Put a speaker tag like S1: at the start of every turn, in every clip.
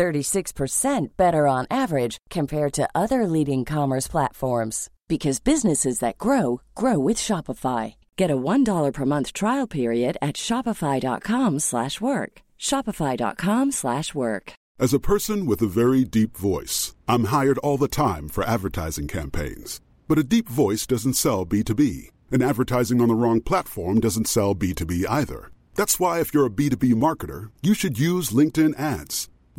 S1: 36% better on average compared to other leading commerce platforms because businesses that grow grow with Shopify. Get a $1 per month trial period at shopify.com/work. shopify.com/work.
S2: As a person with a very deep voice, I'm hired all the time for advertising campaigns. But a deep voice doesn't sell B2B, and advertising on the wrong platform doesn't sell B2B either. That's why if you're a B2B marketer, you should use LinkedIn ads.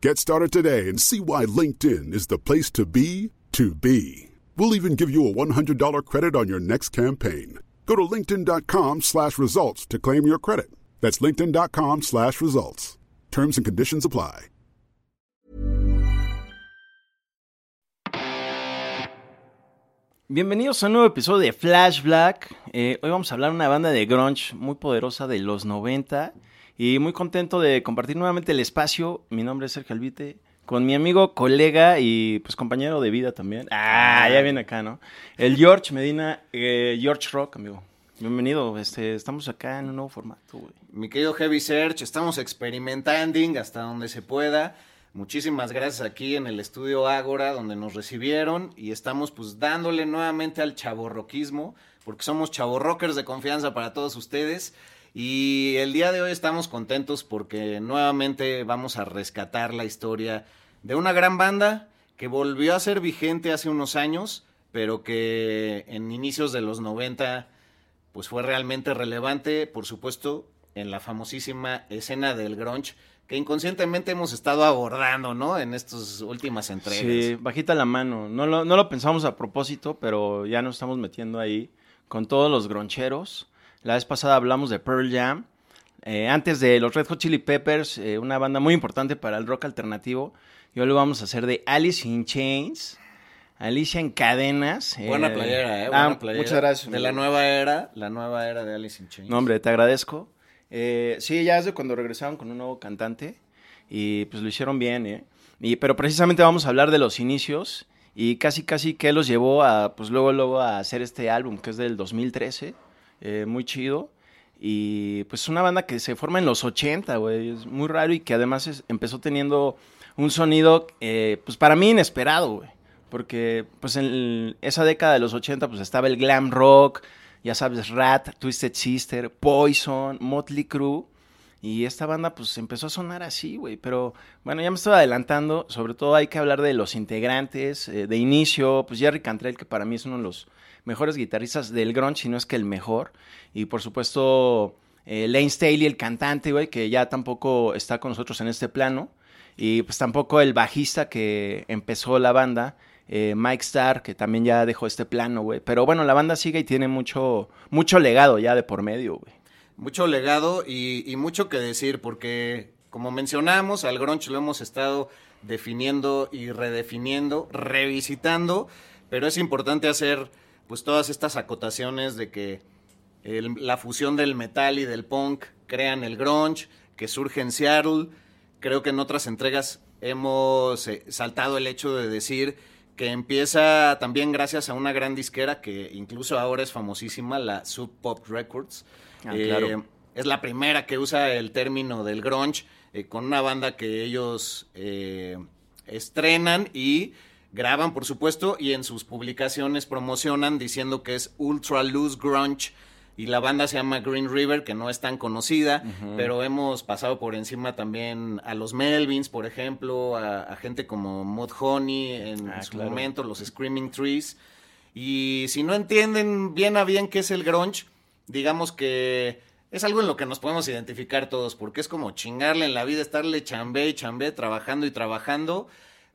S2: Get started today and see why LinkedIn is the place to be to be. We'll even give you a $100 credit on your next campaign. Go to linkedin.com slash results to claim your credit. That's linkedin.com slash results. Terms and conditions apply.
S3: Bienvenidos a un nuevo episodio de Flash Black. Eh, hoy vamos a hablar de una banda de grunge muy poderosa de los 90 y muy contento de compartir nuevamente el espacio. Mi nombre es Sergio Albite con mi amigo, colega y pues compañero de vida también. Ah, ya viene acá, ¿no? El George Medina, eh, George Rock, amigo. Bienvenido, este, estamos acá en un nuevo formato, güey.
S4: Mi querido Heavy Search, estamos experimentando hasta donde se pueda. Muchísimas gracias aquí en el estudio Ágora, donde nos recibieron y estamos pues dándole nuevamente al chaborroquismo, porque somos chaborrockers de confianza para todos ustedes. Y el día de hoy estamos contentos porque nuevamente vamos a rescatar la historia de una gran banda que volvió a ser vigente hace unos años, pero que en inicios de los 90 pues fue realmente relevante, por supuesto, en la famosísima escena del grunge que inconscientemente hemos estado abordando, ¿no? En estas últimas entregas.
S3: Sí, bajita la mano. No lo, no lo pensamos a propósito, pero ya nos estamos metiendo ahí con todos los groncheros. La vez pasada hablamos de Pearl Jam. Eh, antes de los Red Hot Chili Peppers, eh, una banda muy importante para el rock alternativo. Y hoy lo vamos a hacer de Alice in Chains. Alicia en cadenas.
S4: Buena
S3: eh,
S4: playera, ¿eh?
S3: ah,
S4: Buena playera.
S3: Muchas gracias.
S4: De la nueva era, la nueva era de Alice in Chains.
S3: No, hombre, te agradezco. Eh, sí, ya es de cuando regresaron con un nuevo cantante. Y pues lo hicieron bien, ¿eh? Y, pero precisamente vamos a hablar de los inicios. Y casi, casi qué los llevó a, pues luego, luego a hacer este álbum, que es del 2013. Eh, muy chido. Y pues una banda que se forma en los 80, güey. Es muy raro y que además es- empezó teniendo un sonido, eh, pues para mí inesperado, güey. Porque pues en esa década de los 80 pues estaba el glam rock, ya sabes, Rat, Twisted Sister, Poison, Motley Crue. Y esta banda pues empezó a sonar así, güey. Pero bueno, ya me estoy adelantando. Sobre todo hay que hablar de los integrantes. eh, de inicio, pues Jerry Cantrell, que para mí es uno de los mejores guitarristas del grunge, si no es que el mejor. Y por supuesto, eh, Lane Staley, el cantante, güey, que ya tampoco está con nosotros en este plano. Y pues tampoco el bajista que empezó la banda, eh, Mike Starr, que también ya dejó este plano, güey. Pero bueno, la banda sigue y tiene mucho, mucho legado ya de por medio, güey.
S4: Mucho legado y, mucho que decir, porque como mencionamos, al grunge lo hemos estado definiendo y redefiniendo, revisitando, pero es importante hacer pues todas estas acotaciones de que la fusión del metal y del punk crean el grunge, que surge en Seattle. Creo que en otras entregas hemos eh, saltado el hecho de decir que empieza también gracias a una gran disquera que incluso ahora es famosísima, la Sub Pop Records.
S3: Ah,
S4: Eh,
S3: claro.
S4: es la primera que usa el término del grunge eh, con una banda que ellos eh, estrenan y graban, por supuesto, y en sus publicaciones promocionan diciendo que es ultra loose grunge y la banda se llama Green River, que no es tan conocida, pero hemos pasado por encima también a los Melvins, por ejemplo, a, gente como Mud Honey en
S3: Ah,
S4: su
S3: claro.
S4: momento, los Screaming Trees. Y si no entienden bien a bien qué es el grunge, digamos que es algo en lo que nos podemos identificar todos, porque es como chingarle en la vida, estarle chambé y chambé, trabajando y trabajando,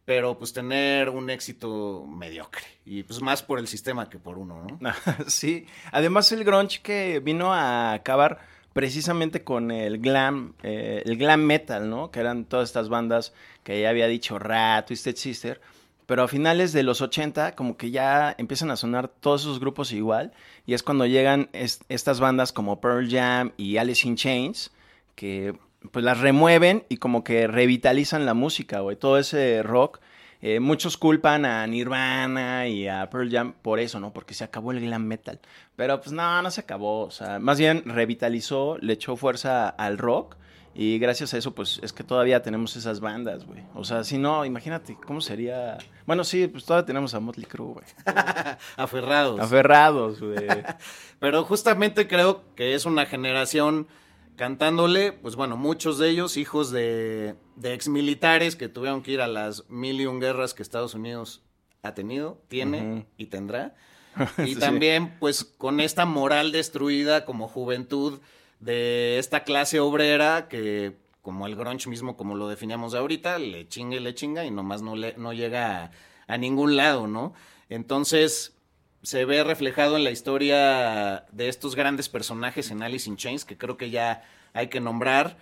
S4: pero pues tener un éxito mediocre. Y pues más por el sistema que por uno, ¿no?
S3: sí, además el grunge que vino a acabar precisamente con el glam, eh, el glam metal, ¿no? Que eran todas estas bandas que ya había dicho Rat, Twisted Sister, pero a finales de los 80 como que ya empiezan a sonar todos esos grupos igual y es cuando llegan es- estas bandas como Pearl Jam y Alice in Chains que pues las remueven y como que revitalizan la música, güey, todo ese rock. Eh, muchos culpan a Nirvana y a Pearl Jam por eso, ¿no? Porque se acabó el glam metal. Pero pues no, no se acabó. O sea, más bien revitalizó, le echó fuerza al rock. Y gracias a eso, pues es que todavía tenemos esas bandas, güey. O sea, si no, imagínate cómo sería. Bueno, sí, pues todavía tenemos a Motley Crue, güey.
S4: Aferrados.
S3: Aferrados, güey.
S4: Pero justamente creo que es una generación cantándole, pues bueno, muchos de ellos hijos de, de exmilitares que tuvieron que ir a las mil y un guerras que Estados Unidos ha tenido, tiene y tendrá. Y
S3: Sí.
S4: también, pues, con esta moral destruida como juventud de esta clase obrera que, como el grunge mismo, como lo definíamos ahorita, le chinga y le chinga y nomás no, le, no llega a, a ningún lado, ¿no? Entonces, se ve reflejado en la historia de estos grandes personajes en Alice in Chains, que creo que ya hay que nombrar.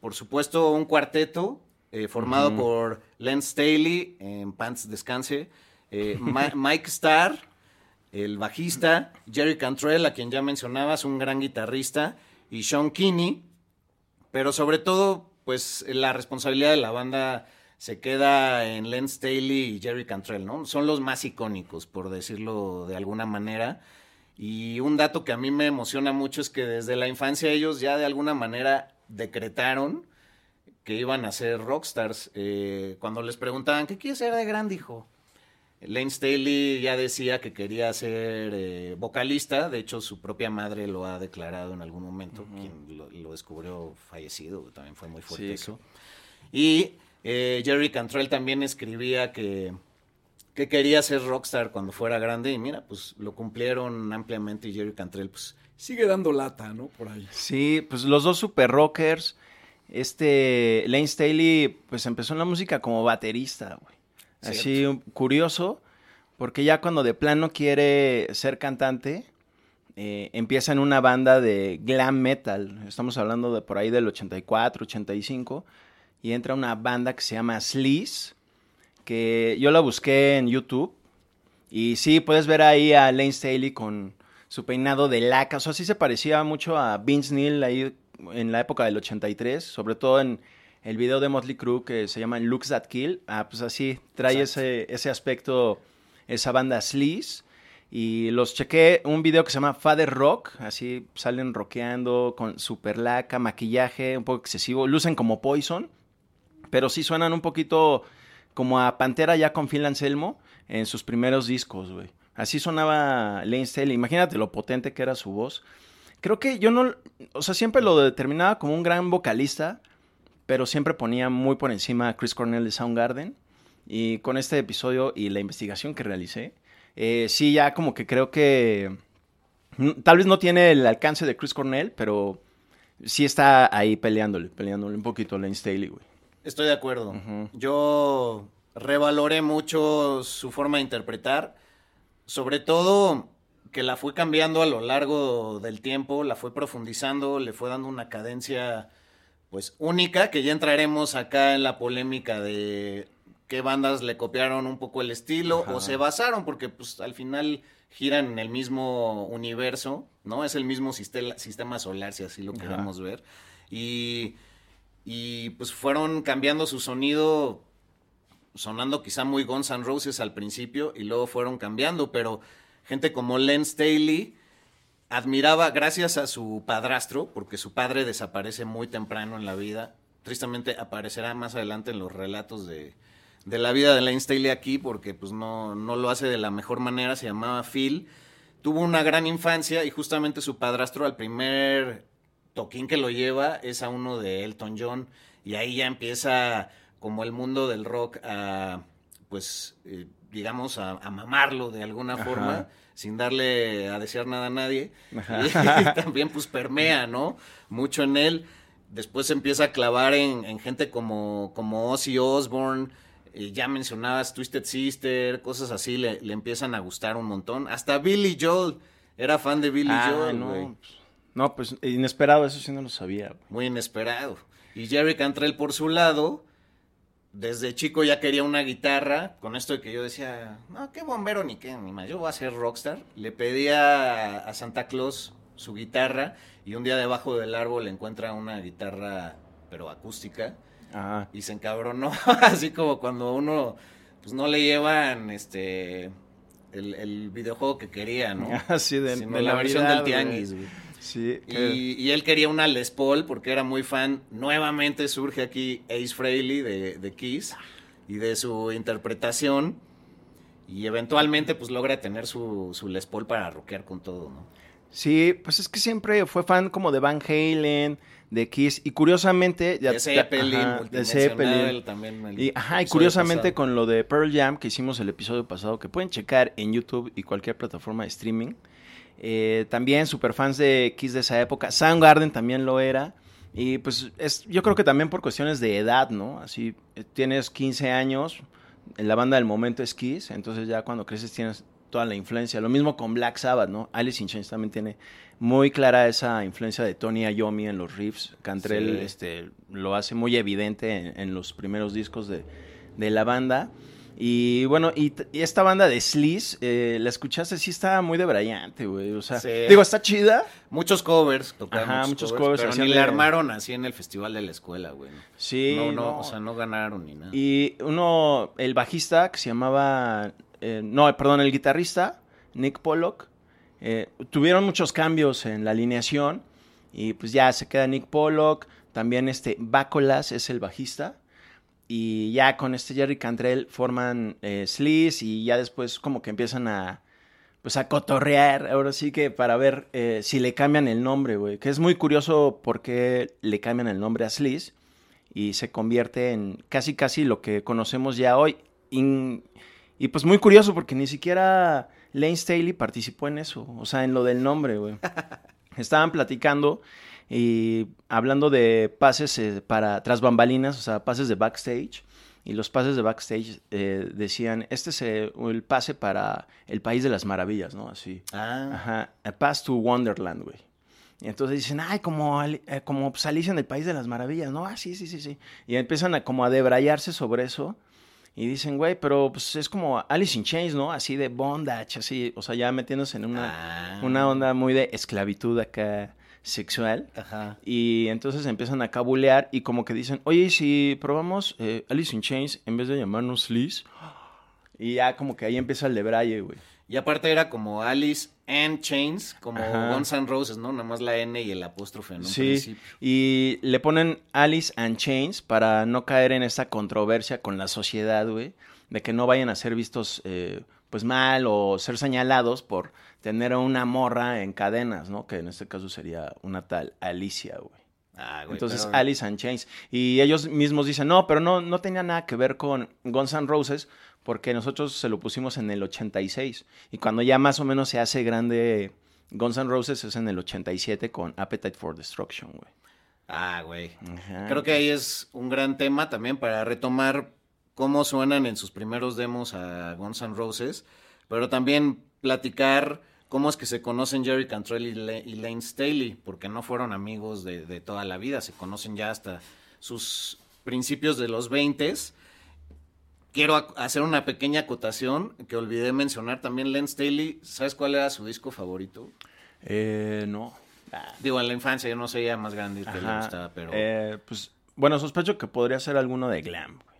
S4: Por supuesto, un cuarteto eh, formado por Len Staley, en Pants Descanse, eh, Mike Starr, el bajista, Jerry Cantrell, a quien ya mencionabas, un gran guitarrista, y Sean Kinney. Pero sobre todo, pues la responsabilidad de la banda se queda en Len Staley y Jerry Cantrell, ¿no? Son los más icónicos, por decirlo de alguna manera. Y un dato que a mí me emociona mucho es que desde la infancia ellos ya de alguna manera decretaron que iban a ser rockstars. Eh, cuando les preguntaban, ¿qué quieres ser de grande, hijo? Lane Staley ya decía que quería ser eh, vocalista, de hecho su propia madre lo ha declarado en algún momento, quien lo, lo descubrió fallecido, también fue muy fuerte
S3: Sí,
S4: eso. Y eh, Jerry Cantrell también escribía que, que quería ser rockstar cuando fuera grande y mira, pues lo cumplieron ampliamente y Jerry Cantrell pues
S5: Sigue dando lata, ¿no? Por ahí.
S3: Sí, pues los dos super rockers. Este, Lane Staley, pues empezó en la música como baterista, güey. Así, curioso, porque ya cuando de plano quiere ser cantante, eh, empieza en una banda de glam metal. Estamos hablando de por ahí del 84, 85. Y entra una banda que se llama Sleaze, que yo la busqué en YouTube. Y sí, puedes ver ahí a Lane Staley con su peinado de laca. O sea, se parecía mucho a Vince Neil ahí en la época del 83, sobre todo en el video de Motley Crue que se llama Looks That Kill. Ah, pues así, trae ese, ese aspecto, esa banda Sleaze. Y los chequé un video que se llama Father Rock, así salen rockeando con super laca, maquillaje un poco excesivo, lucen como Poison, pero sí suenan un poquito como a Pantera ya con Phil Anselmo en sus primeros discos, güey. Así sonaba Lane Staley. Imagínate lo potente que era su voz. Creo que yo no, o sea, siempre lo determinaba como un gran vocalista, pero siempre ponía muy por encima a Chris Cornell de Soundgarden. Y con este episodio y la investigación que realicé, eh, sí, ya como que creo que mm, tal vez no tiene el alcance de Chris Cornell, pero sí está ahí peleándole, peleándole un poquito Lane Staley, güey.
S4: Estoy de acuerdo.
S3: Ujú.
S4: Yo revaloré mucho su forma de interpretar, sobre todo que la fue cambiando a lo largo del tiempo, la fue profundizando, le fue dando una cadencia pues única, que ya entraremos acá en la polémica de qué bandas le copiaron un poco el estilo
S3: Ajá.
S4: o se basaron, porque pues al final giran en el mismo universo, ¿no? Es el mismo sistema, sistema solar, si así lo
S3: Ajá.
S4: queremos ver. Y, y pues fueron cambiando su sonido, sonando quizá muy Guns N' Roses al principio, y luego fueron cambiando, pero gente como Len Staley admiraba, gracias a su padrastro, porque su padre desaparece muy temprano en la vida, tristemente aparecerá más adelante en los relatos de, de la vida de Staley aquí, porque pues no, no lo hace de la mejor manera, se llamaba Phil. tuvo una gran infancia y justamente su padrastro al primer toquín que lo lleva es a uno de Elton John y ahí ya empieza como el mundo del rock a, pues, eh, digamos, a, a mamarlo de alguna
S3: Ajá.
S4: forma sin darle a desear nada a nadie.
S3: Ajá.
S4: Y también pues permea, ¿no? Mucho en él. Después se empieza a clavar en, en gente como, como Ozzy Osbourne, eh, ya mencionabas Twisted Sister, cosas así, le, le empiezan a gustar un montón. Hasta Billy Joel, era fan de Billy
S3: Ah,
S4: Joel,
S3: no, pues, no, pues inesperado, eso sí no lo sabía.
S4: Muy inesperado. Y Jerry Cantrell por su lado, desde chico ya quería una guitarra, con esto de que yo decía, no, qué bombero ni qué, ni más, yo voy a ser rockstar. Le pedía a, Santa Claus su guitarra y un día debajo del árbol encuentra una guitarra, pero acústica,
S3: Ajá.
S4: y se encabronó, así como cuando uno, pues no le llevan, este, el, el videojuego que quería, ¿no?
S3: Así de,
S4: Sino
S3: de
S4: la versión del tianguis, güey.
S3: Sí, que-
S4: Y, y él quería una Les Paul porque era muy fan. Nuevamente surge aquí Ace Frehley de, de Kiss y de su interpretación. Y eventualmente pues logra tener su, su Les Paul para rockear con todo, ¿no?
S3: sí, pues es que siempre fue fan como de Van Halen, de Kiss, y curiosamente... ya-
S4: de Zeppelin,
S3: ajá, de Zeppelin.
S4: también. el
S3: Y, ajá, y curiosamente
S4: pasado.
S3: con lo de Pearl Jam, que hicimos el episodio pasado, que pueden checar en YouTube y cualquier plataforma de streaming. Eh, también super fans de Kiss de esa época. Soundgarden también lo era. Y pues es, yo creo que también por cuestiones de edad, ¿no? Así eh, tienes 15 años, en la banda del momento es Kiss, entonces ya cuando creces tienes toda la influencia. Lo mismo con Black Sabbath, ¿no? Alice in Chains también tiene muy clara esa influencia de Tony Iommi en los riffs. Cantrell
S4: Sí.
S3: este, lo hace muy evidente en, en los primeros discos de, de la banda. Y bueno, y, esta banda de Sleaze, eh, la escuchaste, sí está muy debrayante, güey. O sea,
S4: Sí.
S3: digo, está chida.
S4: Muchos covers, tocaron
S3: Ajá,
S4: muchos
S3: muchos
S4: covers,
S3: covers
S4: pero ni
S3: de-
S4: la armaron así en el festival de la escuela, güey.
S3: Sí,
S4: no, no,
S3: no.
S4: o sea, no ganaron ni nada.
S3: Y uno, el bajista que se llamaba, eh, no, perdón, el guitarrista, Nick Pollock, eh, tuvieron muchos cambios en la alineación y pues ya se queda Nick Pollock, también este Bacolas es el bajista y ya con este Jerry Cantrell forman eh, Sleaze y ya después como que empiezan a pues a cotorrear, ahora sí que para ver eh, si le cambian el nombre, güey, que es muy curioso porque le cambian el nombre a Sleaze y se convierte en casi casi lo que conocemos ya hoy. In- y pues muy curioso porque ni siquiera Lane Staley participó en eso, o sea, en lo del nombre, güey. Estaban platicando y hablando de pases eh, para tras bambalinas, o sea, pases de backstage. Y los pases de backstage eh, decían, este es eh, el pase para el País de las Maravillas, ¿no? Así.
S4: Ah,
S3: Ajá, a Pass to Wonderland, güey. Y entonces dicen, ay, como, eh, como pues, Alicia en el País de las Maravillas, ¿no? Ah, sí, sí, sí, sí. Y empiezan a como a debrayarse sobre eso. Y dicen, güey, pero pues es como Alice in Chains, ¿no? Así de bondage, así, o sea, ya metiéndose en una,
S4: Ah.
S3: una onda muy de esclavitud acá sexual.
S4: Ajá.
S3: Y entonces empiezan a cabulear y como que dicen, oye, ¿y si probamos eh, Alice in Chains en vez de llamarnos Sleaze? Y ya como que ahí empieza el debraye, güey.
S4: Y aparte era como Alice and Chains, como
S3: Ajá.
S4: Guns N' Roses, ¿no? Nada más la N y el apóstrofe en un
S3: Sí,
S4: principio.
S3: y le ponen Alice and Chains para no caer en esta controversia con la sociedad, güey, de que no vayan a ser vistos eh, pues mal o ser señalados por tener a una morra en cadenas, ¿no? Que en este caso sería una tal Alicia, güey.
S4: Ah, güey,
S3: Entonces,
S4: pero-
S3: Alice and Chains. Y ellos mismos dicen, no, pero no, no tenía nada que ver con Guns N' Roses, porque nosotros se lo pusimos en el 86. Y cuando ya más o menos se hace grande Guns N' Roses es en el 87 con Appetite for Destruction, güey.
S4: Ah, güey.
S3: Ajá.
S4: Creo que ahí es un gran tema también para retomar cómo suenan en sus primeros demos a Guns N' Roses, pero también platicar cómo es que se conocen Jerry Cantrell y, Le- y Lane Staley, porque no fueron amigos de, de toda la vida, se conocen ya hasta sus principios de los 20 Quiero ac- hacer una pequeña acotación que olvidé mencionar también. Len Staley, ¿sabes cuál era su disco favorito?
S3: Eh, no.
S4: Digo, en la infancia, yo no sé ya más grande que le gustaba, pero...
S3: Eh, pues, bueno, sospecho que podría ser alguno de Glam, güey.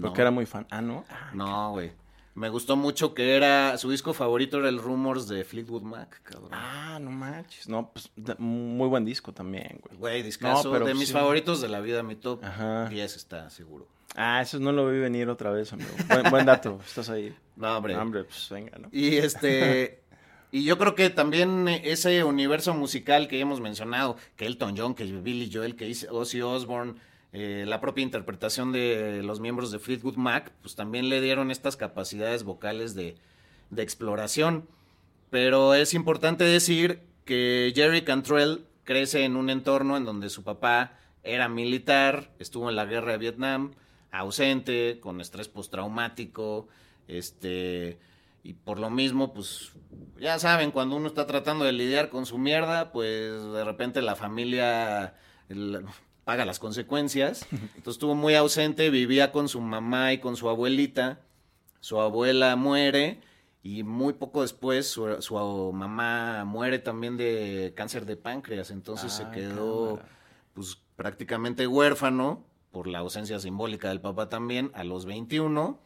S3: Porque
S4: No.
S3: era muy fan. Ah, ¿no? Ah,
S4: No, güey. Me gustó mucho que era. Su disco favorito era el Rumors de Fleetwood Mac, cabrón.
S3: Ah, no manches. No, pues, muy buen disco también, güey.
S4: Güey, discazo.
S3: No, pero
S4: de mis
S3: sí.
S4: favoritos de la vida, mi top
S3: Ajá.
S4: 10 está seguro.
S3: Ah, eso no lo vi venir otra vez, amigo. Buen, buen dato. Estás ahí.
S4: No, hombre.
S3: No, hombre, pues venga, ¿no?
S4: Y este. Y yo creo que también ese universo musical que hemos mencionado, que Elton John, que Billy Joel, que Ozzy Osbourne, eh, la propia interpretación de los miembros de Fleetwood Mac, pues también le dieron estas capacidades vocales de, exploración. Pero es importante decir que Jerry Cantrell crece en un entorno en donde su papá era militar, estuvo en la guerra de Vietnam, ausente, con estrés postraumático, este, y por lo mismo, pues, ya saben, cuando uno está tratando de lidiar con su mierda, pues de repente la familia paga las consecuencias. Entonces estuvo muy ausente, vivía con su mamá y con su abuelita. Su abuela muere y muy poco después su, mamá muere también de cáncer de páncreas, entonces se quedó pues prácticamente huérfano por la ausencia simbólica del papá también a los 21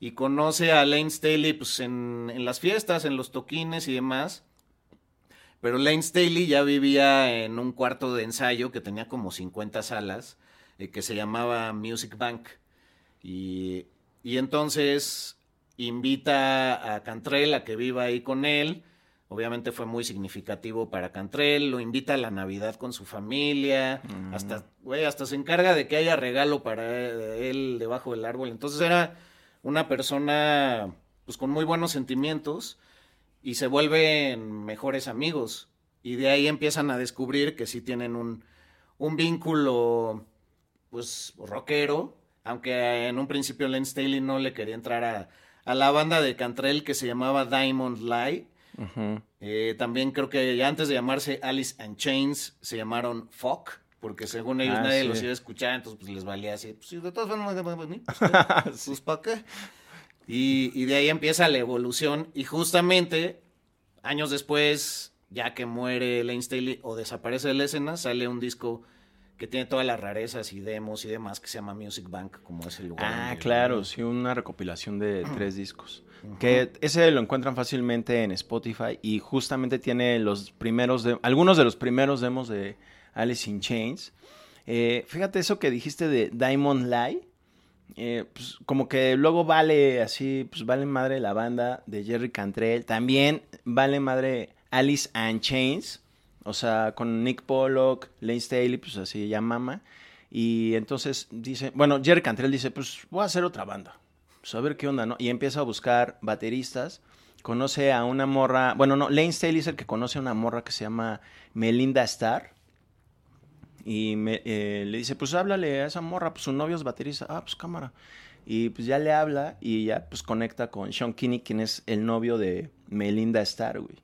S4: y conoce a Lane Staley pues, en, en, las fiestas, en los toquines y demás. Pero Lane Staley ya vivía en un cuarto de ensayo que tenía como 50 salas, eh, que se llamaba Music Bank. Y, y entonces invita a Cantrell a que viva ahí con él. Obviamente fue muy significativo para Cantrell, lo invita a la Navidad con su familia, hasta, güey, hasta se encarga de que haya regalo para él debajo del árbol. Entonces era una persona pues con muy buenos sentimientos y se vuelven mejores amigos. Y de ahí empiezan a descubrir que sí tienen un, un vínculo pues rockero, aunque en un principio Len Staley no le quería entrar a, a la banda de Cantrell que se llamaba Diamond Light. Eh, también creo que antes de llamarse Alice and Chains se llamaron Fuck, porque según ellos ah, nadie los iba a escuchar, entonces pues les valía así. Pues de todas formas, pues, pues ¿para qué? Y, y de ahí empieza la evolución y justamente años después, ya que muere Lane Staley o desaparece de la escena, sale un disco que tiene todas las rarezas y demos y demás, que se llama Music Bank, como es el lugar.
S3: Ah, claro, sí, una recopilación de tres discos. Que ese lo encuentran fácilmente en Spotify y justamente tiene los primeros, de, algunos de los primeros demos de Alice in Chains. Eh, fíjate eso que dijiste de Diamond Lie. Eh, pues como que luego vale así, pues vale madre la banda de Jerry Cantrell. También vale madre Alice and Chains. O sea, con Nick Pollock, Lane Staley, pues así ya mama. Y entonces dice, bueno, Jerry Cantrell dice, pues voy a hacer otra banda. Pues a ver qué onda, ¿no? Y empieza a buscar bateristas. Conoce a una morra, bueno, no, Lane Staley es el que conoce a una morra que se llama Melinda Starr. Y me, eh, le dice, pues háblale a esa morra, pues su novio es baterista. Ah, pues cámara. Y pues ya le habla y ya pues conecta con Sean Kinney, quien es el novio de Melinda Starr, güey.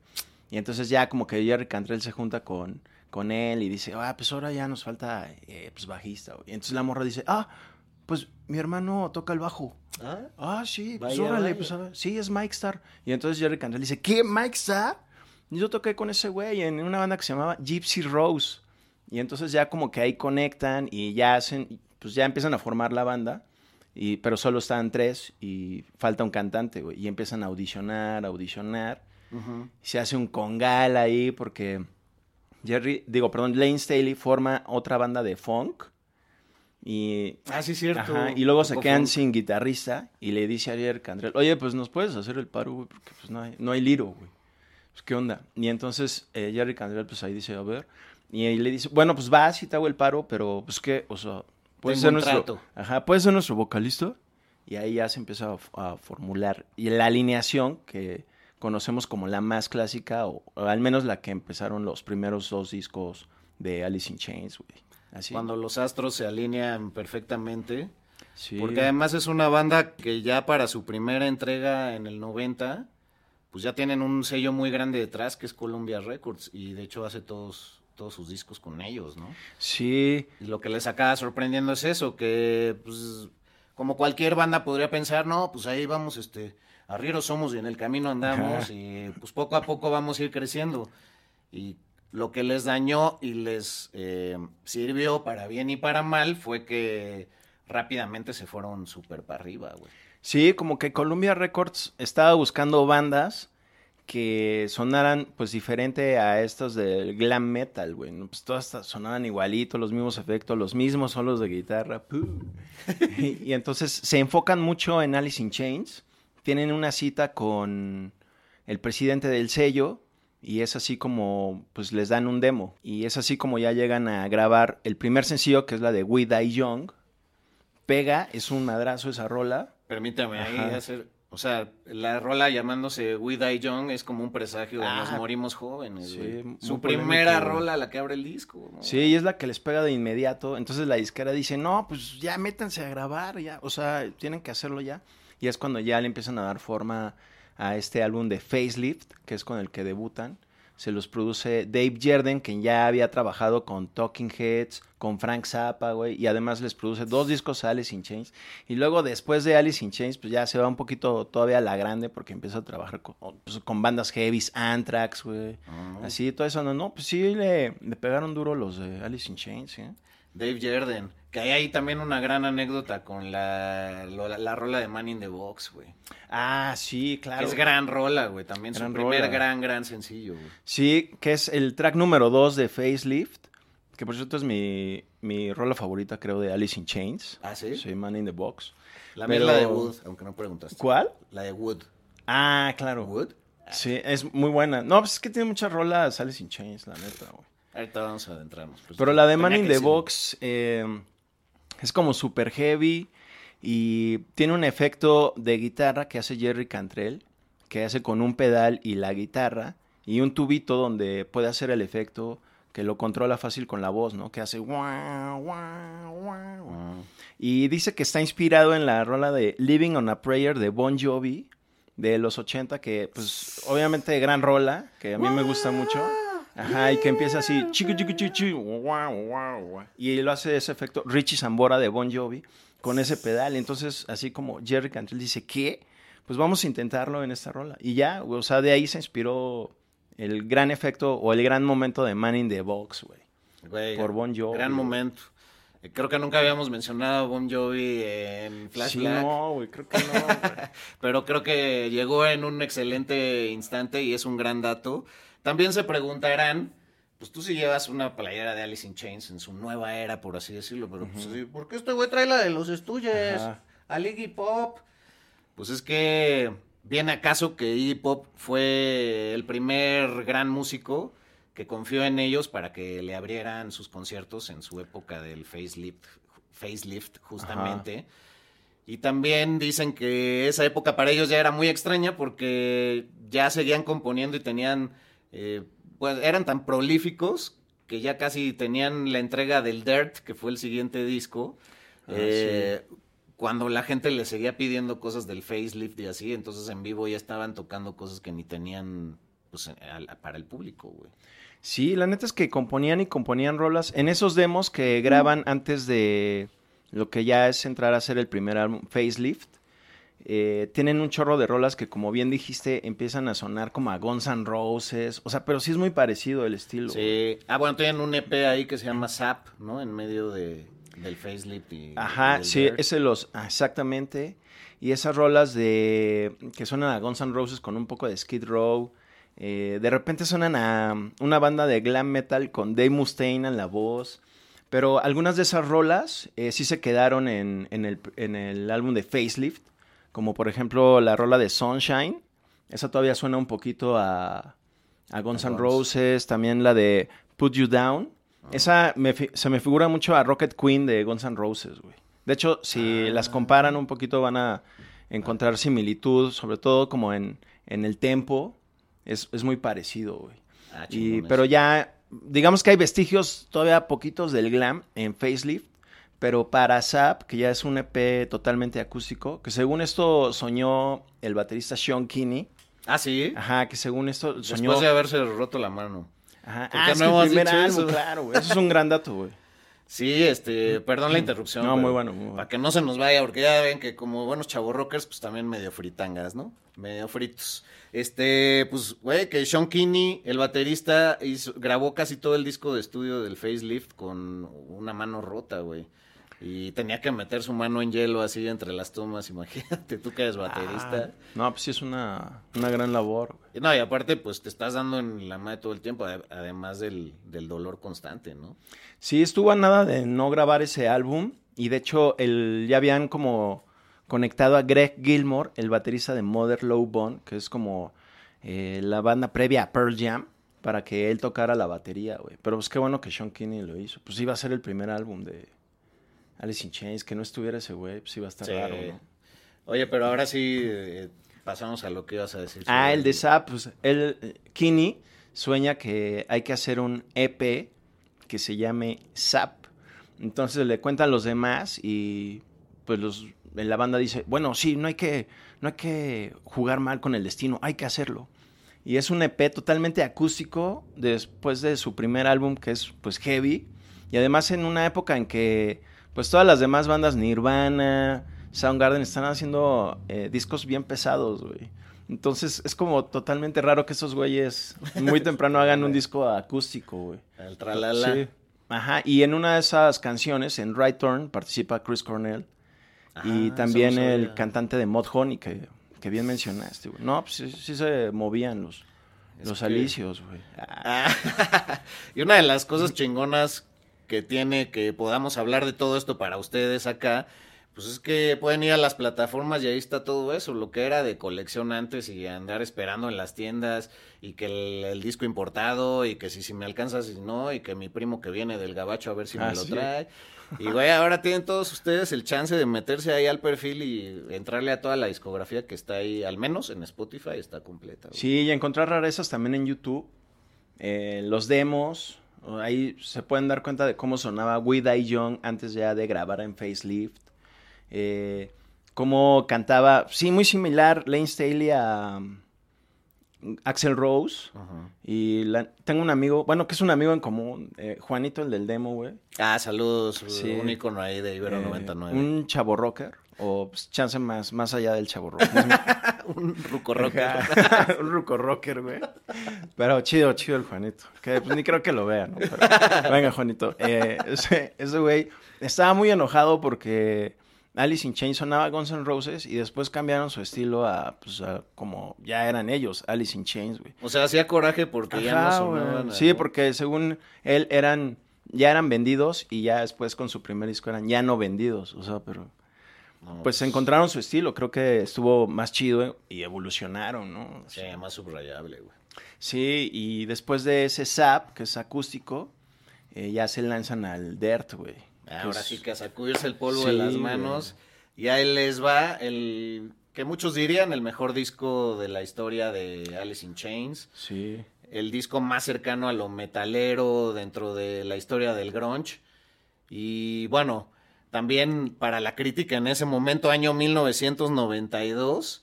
S3: Y entonces ya como que Jerry Cantrell se junta con, con él y dice, ah, pues ahora ya nos falta eh, pues bajista. Y entonces la morra dice, ah, pues mi hermano toca el bajo. Ah, ah sí, pues órale, pues sí, es Mike Star. Y entonces Jerry Cantrell dice, ¿qué, Mike Star? Y yo toqué con ese güey en una banda que se llamaba Gypsy Rose. Y entonces ya como que ahí conectan y ya hacen, pues ya empiezan a formar la banda. Y, pero solo están tres y falta un cantante, güey. Y empiezan a audicionar, audicionar. Se hace un congal ahí porque Jerry, digo, perdón, Lane Staley forma otra banda de funk. Y,
S4: ah, sí, cierto.
S3: y luego se quedan sin guitarrista y le dice a Jerry Cantrell, oye, pues nos puedes hacer el paro, güey, porque pues no hay, no hay liro, güey. Pues qué onda. Y entonces eh, Jerry Cantrell, pues ahí dice, a ver. Y ahí le dice, bueno, pues va, si te hago el paro, pero pues qué, o sea, puede ser nuestro. Ajá, puede ser nuestro vocalista. Y ahí ya se empieza a formular. Y la alineación que conocemos como la más clásica, o, al menos la que empezaron los primeros dos discos de Alice in Chains, güey.
S4: Así. Cuando los astros se alinean perfectamente. Sí. Porque además es una banda que ya para su primera entrega en el 90, pues ya tienen un sello muy grande detrás que es Columbia Records y de hecho hace todos todos sus discos con ellos, ¿no?
S3: Sí.
S4: Y lo que les acaba sorprendiendo es eso, que pues como cualquier banda podría pensar, no, pues ahí vamos, este, arrieros somos y en el camino andamos y pues poco a poco vamos a ir creciendo. Y lo que les dañó y les eh, sirvió para bien y para mal fue que rápidamente se fueron súper para arriba, güey.
S3: Sí, como que Columbia Records estaba buscando bandas que sonaran pues diferente a estos del glam metal, güey. Pues todas sonaban igualito, los mismos efectos, los mismos solos de guitarra. y, y, entonces se enfocan mucho en Alice in Chains tienen una cita con el presidente del sello y es así como pues les dan un demo y es así como ya llegan a grabar el primer sencillo que es la de We Die Young. Pega, es un madrazo esa rola.
S4: Permítame ahí hacer. O sea, la rola llamándose We Die Young es como un presagio de
S3: Ah.
S4: nos morimos jóvenes.
S3: Sí,
S4: Su
S3: polémico,
S4: primera
S3: güey.
S4: rola, la que abre el disco. ¿no?
S3: Sí, y es la que les pega de inmediato. Entonces la disquera dice, no, pues ya métanse a grabar, ya. O sea, tienen que hacerlo ya. Y es cuando ya le empiezan a dar forma a este álbum de Facelift, que es con el que debutan. Se los produce Dave Jerden, quien ya había trabajado con Talking Heads, con Frank Zappa, güey. Y además les produce dos discos a Alice in Chains. Y luego después de Alice in Chains, pues ya se va un poquito todavía a la grande porque empieza a trabajar con, pues, con bandas heavies, Anthrax, güey.
S4: Ah.
S3: Así, todo eso. No, no, pues sí le, le pegaron duro los de Alice in Chains, ¿eh?
S4: Dave Jerden. Que hay ahí también una gran anécdota con la, la, rola de Man in the Box, güey.
S3: Ah, sí, claro.
S4: Es gran rola, güey. También
S3: Gran
S4: su primer
S3: rola.
S4: gran, gran sencillo, güey.
S3: Sí, que es el track número 2 de Facelift. Que por cierto es mi, mi rola favorita, creo, de Alice in Chains.
S4: ¿Ah, sí?
S3: Sí, Man in the Box.
S4: La
S3: Pero-
S4: la de Wood, aunque no preguntaste.
S3: ¿Cuál?
S4: La de Wood.
S3: Ah, claro.
S4: ¿Wood?
S3: Sí, es muy buena. No, pues es que tiene muchas rolas Alice in Chains, la neta, güey.
S4: Ahorita vamos a adentrarnos. pues.
S3: Pero la de Man in the Box eh, es como super heavy y tiene un efecto de guitarra que hace Jerry Cantrell, que hace con un pedal y la guitarra y un tubito donde puede hacer el efecto que lo controla fácil con la voz, ¿no? Que hace guau, guau.
S4: Ah.
S3: Y dice que está inspirado en la rola de Living on a Prayer de Bon Jovi de los 80, que pues obviamente gran rola, que a mí me gusta mucho. Ajá, y que empieza así, guau, guau, guau. y lo hace ese efecto Richie Zambora de Bon Jovi con ese pedal. Entonces, así como Jerry Cantrell dice, ¿qué? Pues vamos a intentarlo en esta rola. Y ya, o sea, de ahí se inspiró el gran efecto o el gran momento de Man in the Box, güey. Por Bon Jovi,
S4: Gran momento. Eh, Creo que nunca habíamos mencionado a Bon Jovi en Flash
S3: Sí,
S4: Black,
S3: no, güey, creo que no.
S4: pero creo que llegó en un excelente instante y es un gran dato. También se preguntarán, pues tú sí llevas una playera de Alice in Chains en su nueva era, por así decirlo, pero pues, sí, ¿por qué este güey trae la de los estudios?
S3: Ajá.
S4: A Iggy Pop. Pues es que viene acaso que Iggy Pop fue el primer gran músico que confió en ellos para que le abrieran sus conciertos en su época del facelift, facelift justamente. Y también dicen que esa época para ellos ya era muy extraña porque ya seguían componiendo y tenían, eh, pues eran tan prolíficos que ya casi tenían la entrega del Dirt, que fue el siguiente disco.
S3: Ah,
S4: eh, Cuando la gente le seguía pidiendo cosas del facelift y así, entonces en vivo ya estaban tocando cosas que ni tenían pues, para el público, güey.
S3: Sí, la neta es que componían y componían rolas en esos demos que graban antes de lo que ya es entrar a hacer el primer álbum, Facelift. Eh, tienen un chorro de rolas que, como bien dijiste, empiezan a sonar como a Guns N' Roses. O sea, pero sí es muy parecido el estilo.
S4: Sí. Ah, bueno, tienen un EP ahí que se llama Zap, ¿no? En medio de, del facelift y...
S3: Ajá,
S4: y
S3: sí,
S4: Dirt.
S3: ese los. ah, exactamente. Y esas rolas de. que suenan a Guns N' Roses con un poco de Skid Row. eh, de repente suenan a una banda de glam metal con Dave Mustaine en la voz. Pero algunas de esas rolas eh, sí se quedaron en, en el, en el álbum de Facelift. Como por ejemplo la rola de Sunshine. Esa todavía suena un poquito a, a Guns N'. Roses. También la de Put You Down. Esa me fi- se me figura mucho a Rocket Queen de Guns N' Roses, güey. De hecho, si
S4: Ah.
S3: las comparan un poquito van a encontrar similitud, sobre todo como en, en el tempo. Es, es muy parecido, güey.
S4: Ah,
S3: Y, pero ya, digamos que hay vestigios todavía poquitos del glam en Facelift, pero para Zap, que ya es un EP totalmente acústico, que según esto soñó el baterista Sean Kinney,
S4: Ah, sí.
S3: ajá, que según esto soñó...
S4: Después de haberse roto la mano.
S3: Ajá.
S4: ¿Por
S3: Ah, es
S4: no
S3: que primer álbum,
S4: eso?
S3: claro, güey. Eso es un gran dato, güey.
S4: Sí, este, perdón la interrupción.
S3: No, muy bueno, muy bueno.
S4: Para que no se nos vaya, porque ya ven que como buenos rockers, pues también medio fritangas, ¿no? Medio fritos. Este, pues, güey, que Sean Kinney, el baterista, hizo- grabó casi todo el disco de estudio del Facelift con una mano rota, güey. Y tenía que meter su mano en hielo así entre las tomas, imagínate, tú que eres baterista.
S3: Ah, no, pues sí es una, una gran labor, güey.
S4: No, y aparte, pues te estás dando en la madre todo el tiempo, ade- además del, del dolor constante, ¿no?
S3: Sí, estuvo a nada de no grabar ese álbum. Y de hecho, el, ya habían como conectado a Greg Gilmore, el baterista de Mother Low Bone, que es como eh, la banda previa a Pearl Jam para que él tocara la batería, güey. Pero pues qué bueno que Sean Kinney lo hizo. Pues iba a ser el primer álbum de Alice in Chains. Que no estuviera ese güey, pues iba a estar
S4: Sí.
S3: raro, ¿no?
S4: Oye, pero ahora sí eh, pasamos a lo que ibas a decir.
S3: Ah, el de Zap, pues él, eh, Kinney sueña que hay que hacer un EP que se llame Zap. Entonces le cuentan los demás y pues los la banda dice, bueno, sí, no hay que no hay que jugar mal con el destino, hay que hacerlo. Y es un EP totalmente acústico después de su primer álbum que es pues heavy y además en una época en que pues todas las demás bandas Nirvana, Soundgarden están haciendo eh, discos bien pesados, güey. Entonces es como totalmente raro que esos güeyes muy temprano hagan un disco acústico, güey.
S4: El tralala.
S3: Sí. Ajá, y en una de esas canciones, en Right Turn, participa Chris Cornell. Y también el cantante de Mod Honey, que, que bien mencionaste, güey. No, pues sí, sí se movían los,
S4: Es
S3: los
S4: que-
S3: alicios, güey.
S4: Ah, y una de las cosas chingonas que tiene que podamos hablar de todo esto para ustedes acá, pues es que pueden ir a las plataformas y ahí está todo eso, lo que era de colección antes y andar esperando en las tiendas y que el, el disco importado y que si, si me alcanza, si no, y que mi primo que viene del gabacho a ver si
S3: Ah,
S4: me lo
S3: sí.
S4: trae. Y güey, ahora tienen todos ustedes el chance de meterse ahí al perfil y entrarle a toda la discografía que está ahí, al menos en Spotify está completa. güey.
S3: Sí, y encontrar rarezas también en YouTube. Eh, los demos, ahí se pueden dar cuenta de cómo sonaba We Die Young antes ya de grabar en Facelift. Eh, cómo cantaba, sí, muy similar Lane Staley a um, Axel Rose.
S4: Ajá.
S3: Y la- tengo un amigo, bueno, que es un amigo en común, eh, Juanito, el del demo, güey.
S4: Ah, saludos,
S3: Sí.
S4: un icono ahí de Ibero
S3: Eh,
S4: 99.
S3: Un chavo rocker, o pues, chance más, más allá del chavo rocker.
S4: Un ruco rocker.
S3: Un ruco rocker, güey. Pero chido, chido el Juanito. Que pues, ni creo que lo vea, ¿no? Pero, venga, Juanito. Eh, ese, ese güey estaba muy enojado porque Alice in Chains sonaba Guns N' Roses y después cambiaron su estilo a, pues, a como ya eran ellos, Alice in Chains, güey.
S4: O sea, hacía coraje porque ya no sonaban.
S3: Sí, porque según él eran, ya eran vendidos y ya después con su primer disco eran ya no vendidos. O sea, pero
S4: No,
S3: pues encontraron su estilo. Creo que estuvo más chido y evolucionaron, ¿no?
S4: Sí, más subrayable, güey.
S3: Sí, y después de ese Zap, que es acústico, eh, ya se lanzan al Dirt, güey.
S4: Ahora
S3: Que es-
S4: sí que a sacudirse el polvo
S3: Sí,
S4: de las
S3: güey.
S4: manos. Y ahí les va el que muchos dirían el mejor disco de la historia de Alice in Chains.
S3: Sí.
S4: El disco más cercano a lo metalero dentro de la historia del grunge. Y bueno, también para la crítica en ese momento, año 1992,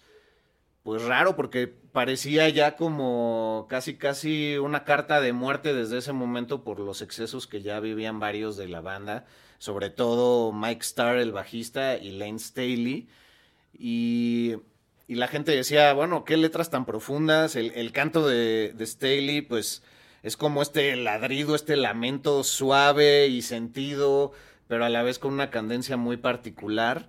S4: pues raro porque parecía ya como casi casi una carta de muerte desde ese momento por los excesos que ya vivían varios de la banda, sobre todo Mike Starr, el bajista, y Lane Staley. Y, y la gente decía, bueno, qué letras tan profundas, el, el canto de, de Staley, pues es como este ladrido, este lamento suave y sentido, pero a la vez con una cadencia muy particular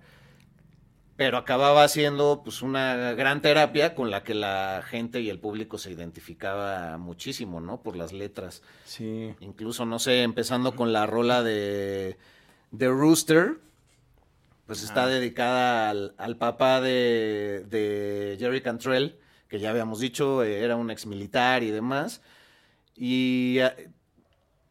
S4: pero acababa siendo pues una gran terapia con la que la gente y el público se identificaba muchísimo, ¿no? Por las letras.
S3: Sí.
S4: Incluso, no sé, empezando con la rola de, de Rooster, pues está dedicada al, al papá de, de Jerry Cantrell, que ya habíamos dicho, eh, era un ex militar y demás. Y eh,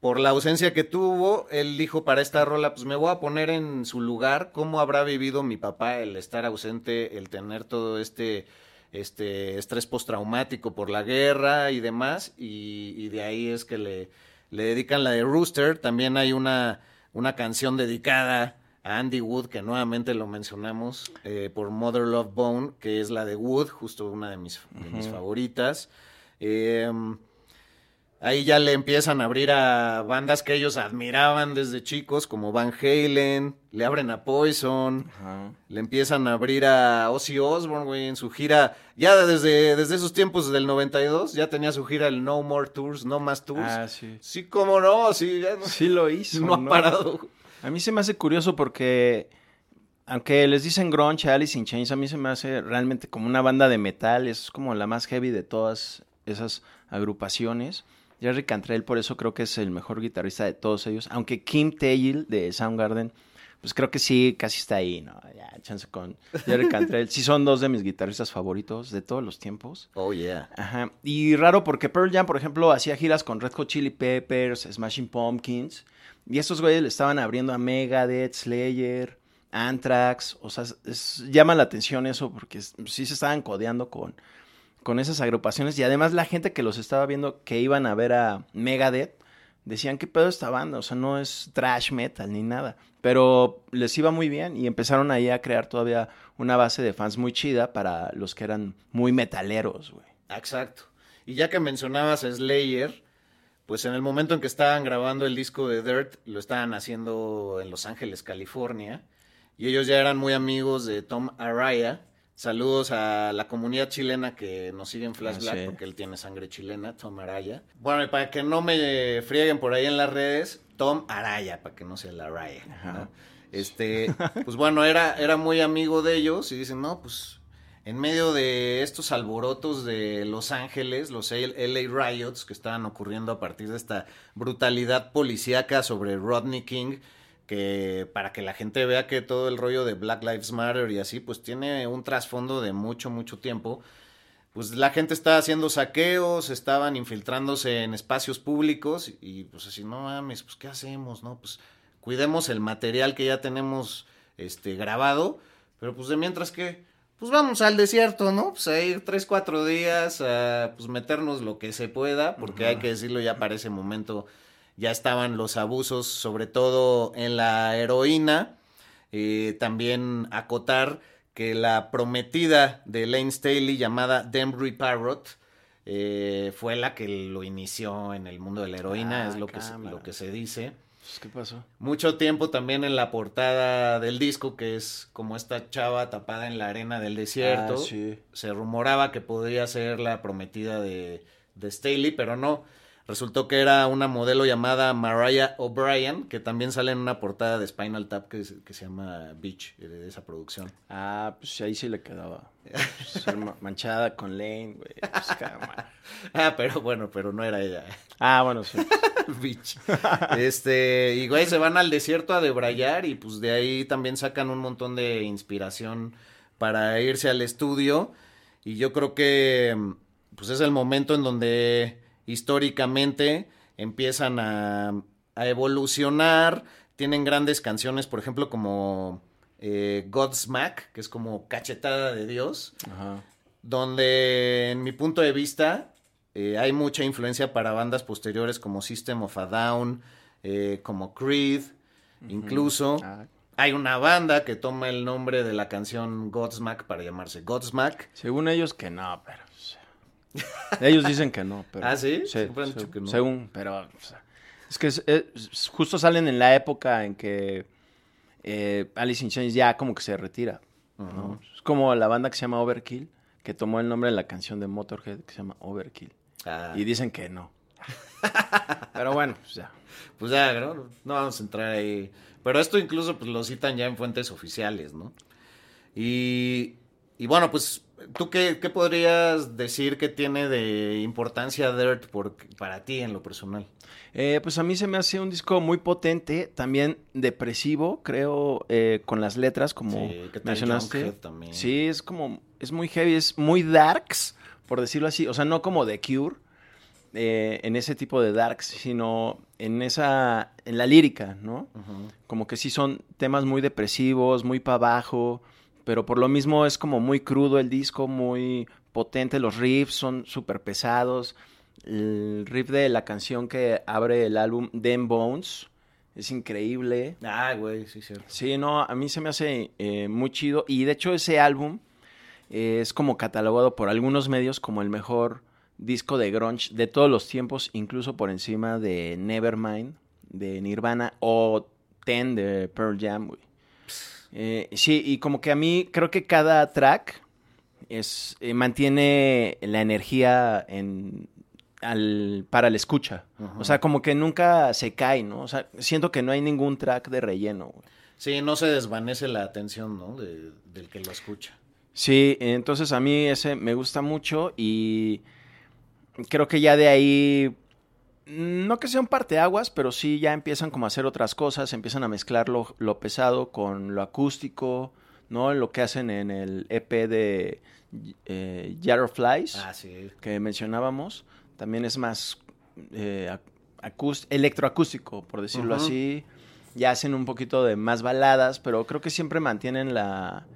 S4: por la ausencia que tuvo, él dijo para esta rola, pues me voy a poner en su lugar, cómo habrá vivido mi papá el estar ausente, el tener todo este, este estrés postraumático por la guerra y demás, y, y de ahí es que le, le dedican la de Rooster, también hay una, una canción dedicada a Andy Wood, que nuevamente lo mencionamos, eh, por Mother Love Bone, que es la de Wood, justo una de mis, de mis favoritas. Em, Ahí ya le empiezan a abrir a bandas que ellos admiraban desde chicos, como Van Halen, le abren a Poison,
S3: Ajá.
S4: le empiezan a abrir a Ozzy Osbourne, güey, en su gira, ya desde, desde esos tiempos del 92, ya tenía su gira el No More Tours, No Más Tours.
S3: Ah, sí.
S4: Sí, cómo no, sí, ya no,
S3: Sí lo hizo.
S4: no ha parado.
S3: A mí se me hace curioso porque, aunque les dicen grunge, Alice in Chains, a mí se me hace realmente como una banda de metal. Es como la más heavy de todas esas agrupaciones. Jerry Cantrell, por eso creo que es el mejor guitarrista de todos ellos. Aunque Kim Tail de Soundgarden, pues creo que sí, casi está ahí, ¿no? Ya, chance con Jerry Cantrell. Sí son dos de mis guitarristas favoritos de todos los tiempos.
S4: Oh, yeah.
S3: Ajá. Y raro porque Pearl Jam, por ejemplo, hacía giras con Red Hot Chili Peppers, Smashing Pumpkins. Y estos güeyes le estaban abriendo a Megadeth, Slayer, Anthrax. O sea, es- llama la atención eso porque sí se estaban codeando con, con esas agrupaciones. Y además la gente que los estaba viendo que iban a ver a Megadeth decían qué pedo esta banda. O sea, no es trash metal ni nada. Pero les iba muy bien y empezaron ahí a crear todavía una base de fans muy chida para los que eran muy metaleros, güey.
S4: Exacto. Y ya que mencionabas a Slayer, pues en el momento en que estaban grabando el disco de Dirt, lo estaban haciendo en Los Ángeles, California, y ellos ya eran muy amigos de Tom Araya. Saludos a la comunidad chilena que nos sigue en Flash
S3: Ah,
S4: Black,
S3: sí.
S4: porque él tiene sangre chilena, Tom Araya. Bueno, y para que no me frieguen por ahí en las redes, Tom Araya, para que no sea la Araya. Este, pues bueno, era, era muy amigo de ellos y dicen, no, pues en medio de estos alborotos de Los Ángeles, los LA Riots que estaban ocurriendo a partir de esta brutalidad policíaca sobre Rodney King, que para que la gente vea que todo el rollo de Black Lives Matter y así, pues tiene un trasfondo de mucho, mucho tiempo. Pues la gente estaba haciendo saqueos, estaban infiltrándose en espacios públicos y pues así, no mames, pues ¿qué hacemos? No, pues cuidemos el material que ya tenemos este grabado, pero pues de mientras que pues vamos al desierto, ¿no? Pues a ir tres, cuatro días a pues meternos lo que se pueda, porque hay que decirlo ya para ese momento ya estaban los abusos, sobre todo en la heroína. Eh, también acotar que la prometida de Lane Staley llamada Dembry Parrot eh, fue la que lo inició en el mundo de la heroína,
S3: Ah,
S4: es lo que, se-
S3: cámara.
S4: lo que se dice.
S3: Pues, ¿Qué pasó?
S4: Mucho tiempo también en la portada del disco, que es como esta chava tapada en la arena del desierto.
S3: Ah, sí.
S4: Se rumoraba que podría ser la prometida de, de Staley, pero no. Resultó que era una modelo llamada Mariah O'Brien, que también sale en una portada de Spinal Tap que, se- que se llama Beach, eh, de esa producción.
S3: Ah, pues ahí sí le quedaba. Pues, ser manchada con Lane, güey. Pues.
S4: Ah, pero bueno, pero no era ella.
S3: Ah, bueno, sí.
S4: Beach. Este, y güey, se van al desierto a debrayar y pues de ahí también sacan un montón de inspiración para irse al estudio. Y yo creo que pues es el momento en donde históricamente empiezan a, a evolucionar. Tienen grandes canciones, por ejemplo, como eh, Godsmack, que es como cachetada de Dios
S3: Ajá.
S4: donde en mi punto de vista eh, hay mucha influencia para bandas posteriores como System of a Down, eh, como Creed, incluso.
S3: Ah,
S4: Hay una banda que toma el nombre de la canción Godsmack para llamarse Godsmack.
S3: según ellos que no, pero... ellos dicen que no, pero...
S4: ¿Ah, sí? Siempre han dicho que no.
S3: Según, pero... o sea, es que es- es- justo salen en la época en que eh, Alice in Chains ya como que se retira. ¿no? Es como la banda que se llama Overkill, que tomó el nombre de la canción de Motorhead que se llama Overkill.
S4: Ah,
S3: Y dicen que no. Pero bueno, pues ya.
S4: Pues ya, ¿no? No vamos a entrar ahí. Pero esto incluso pues, lo citan ya en fuentes oficiales, ¿no? Y, y bueno, pues, ¿tú qué, qué podrías decir que tiene de importancia Dirt por, para ti en lo personal?
S3: Eh, pues a mí se me hace un disco muy potente, también depresivo, creo, eh, con las letras, como
S4: Sí, ¿qué tal
S3: mencionaste.
S4: También?
S3: Sí, es como, es muy heavy, es muy darks, por decirlo así. O sea, no como The Cure, eh, en ese tipo de darks, sino en esa, en la lírica, ¿no? Como que sí son temas muy depresivos, muy para abajo, pero por lo mismo es como muy crudo el disco, muy potente, los riffs son súper pesados. El riff de la canción que abre el álbum, Them Bones, es increíble.
S4: Ah, güey, sí, cierto.
S3: Sí, no, a mí se me hace eh, muy chido. Y de hecho ese álbum eh, es como catalogado por algunos medios como el mejor disco de grunge de todos los tiempos, incluso por encima de Nevermind, de Nirvana, o Ten de Pearl Jam, güey. Eh, sí, y como que a mí creo que cada track es, eh, mantiene la energía en, al, para la escucha. O sea, como que nunca se cae, ¿no? O sea, siento que no hay ningún track de relleno, güey.
S4: Sí, no se desvanece la atención, ¿no? De- del que lo escucha.
S3: Sí, entonces a mí ese me gusta mucho y creo que ya de ahí No que sea un parteaguas, pero sí ya empiezan como a hacer otras cosas, empiezan a mezclar lo, lo pesado con lo acústico, ¿no? Lo que hacen en el EP de eh, Jar of Flies,
S4: Ah, sí.
S3: que mencionábamos. También es más eh, ac- acúst- electroacústico, por decirlo así. Ya hacen un poquito de más baladas, pero creo que siempre mantienen la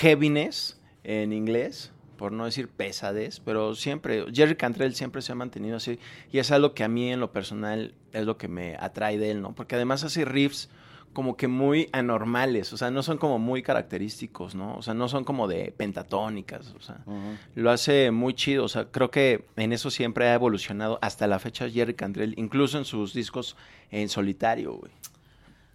S3: heaviness en inglés, por no decir pesadez, pero siempre, Jerry Cantrell siempre se ha mantenido así, y es algo que a mí en lo personal es lo que me atrae de él, ¿no? Porque además hace riffs como que muy anormales, o sea, no son como muy característicos, ¿no? O sea, no son como de pentatónicas, o sea, lo hace muy chido, o sea, creo que en eso siempre ha evolucionado hasta la fecha Jerry Cantrell, incluso en sus discos en solitario, güey.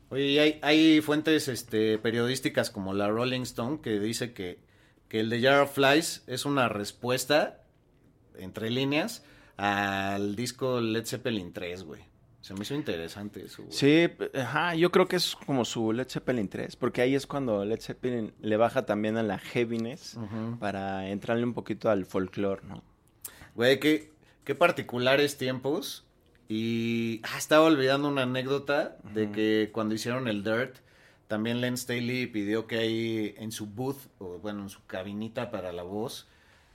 S4: Oye, y hay, hay fuentes este, periodísticas como la Rolling Stone que dice que, que el de Jar of Flies es una respuesta, entre líneas, al disco Led Zeppelin 3, güey. Se me hizo interesante eso, güey.
S3: Sí, ajá, yo creo que es como su Led Zeppelin 3, porque ahí es cuando Led Zeppelin le baja también a la heaviness para entrarle un poquito al folclore, ¿no?
S4: Güey, qué, qué particulares tiempos. Y ah, estaba olvidando una anécdota de que cuando hicieron el Dirt, también Len Staley pidió que ahí en su booth, o bueno, en su cabinita para la voz,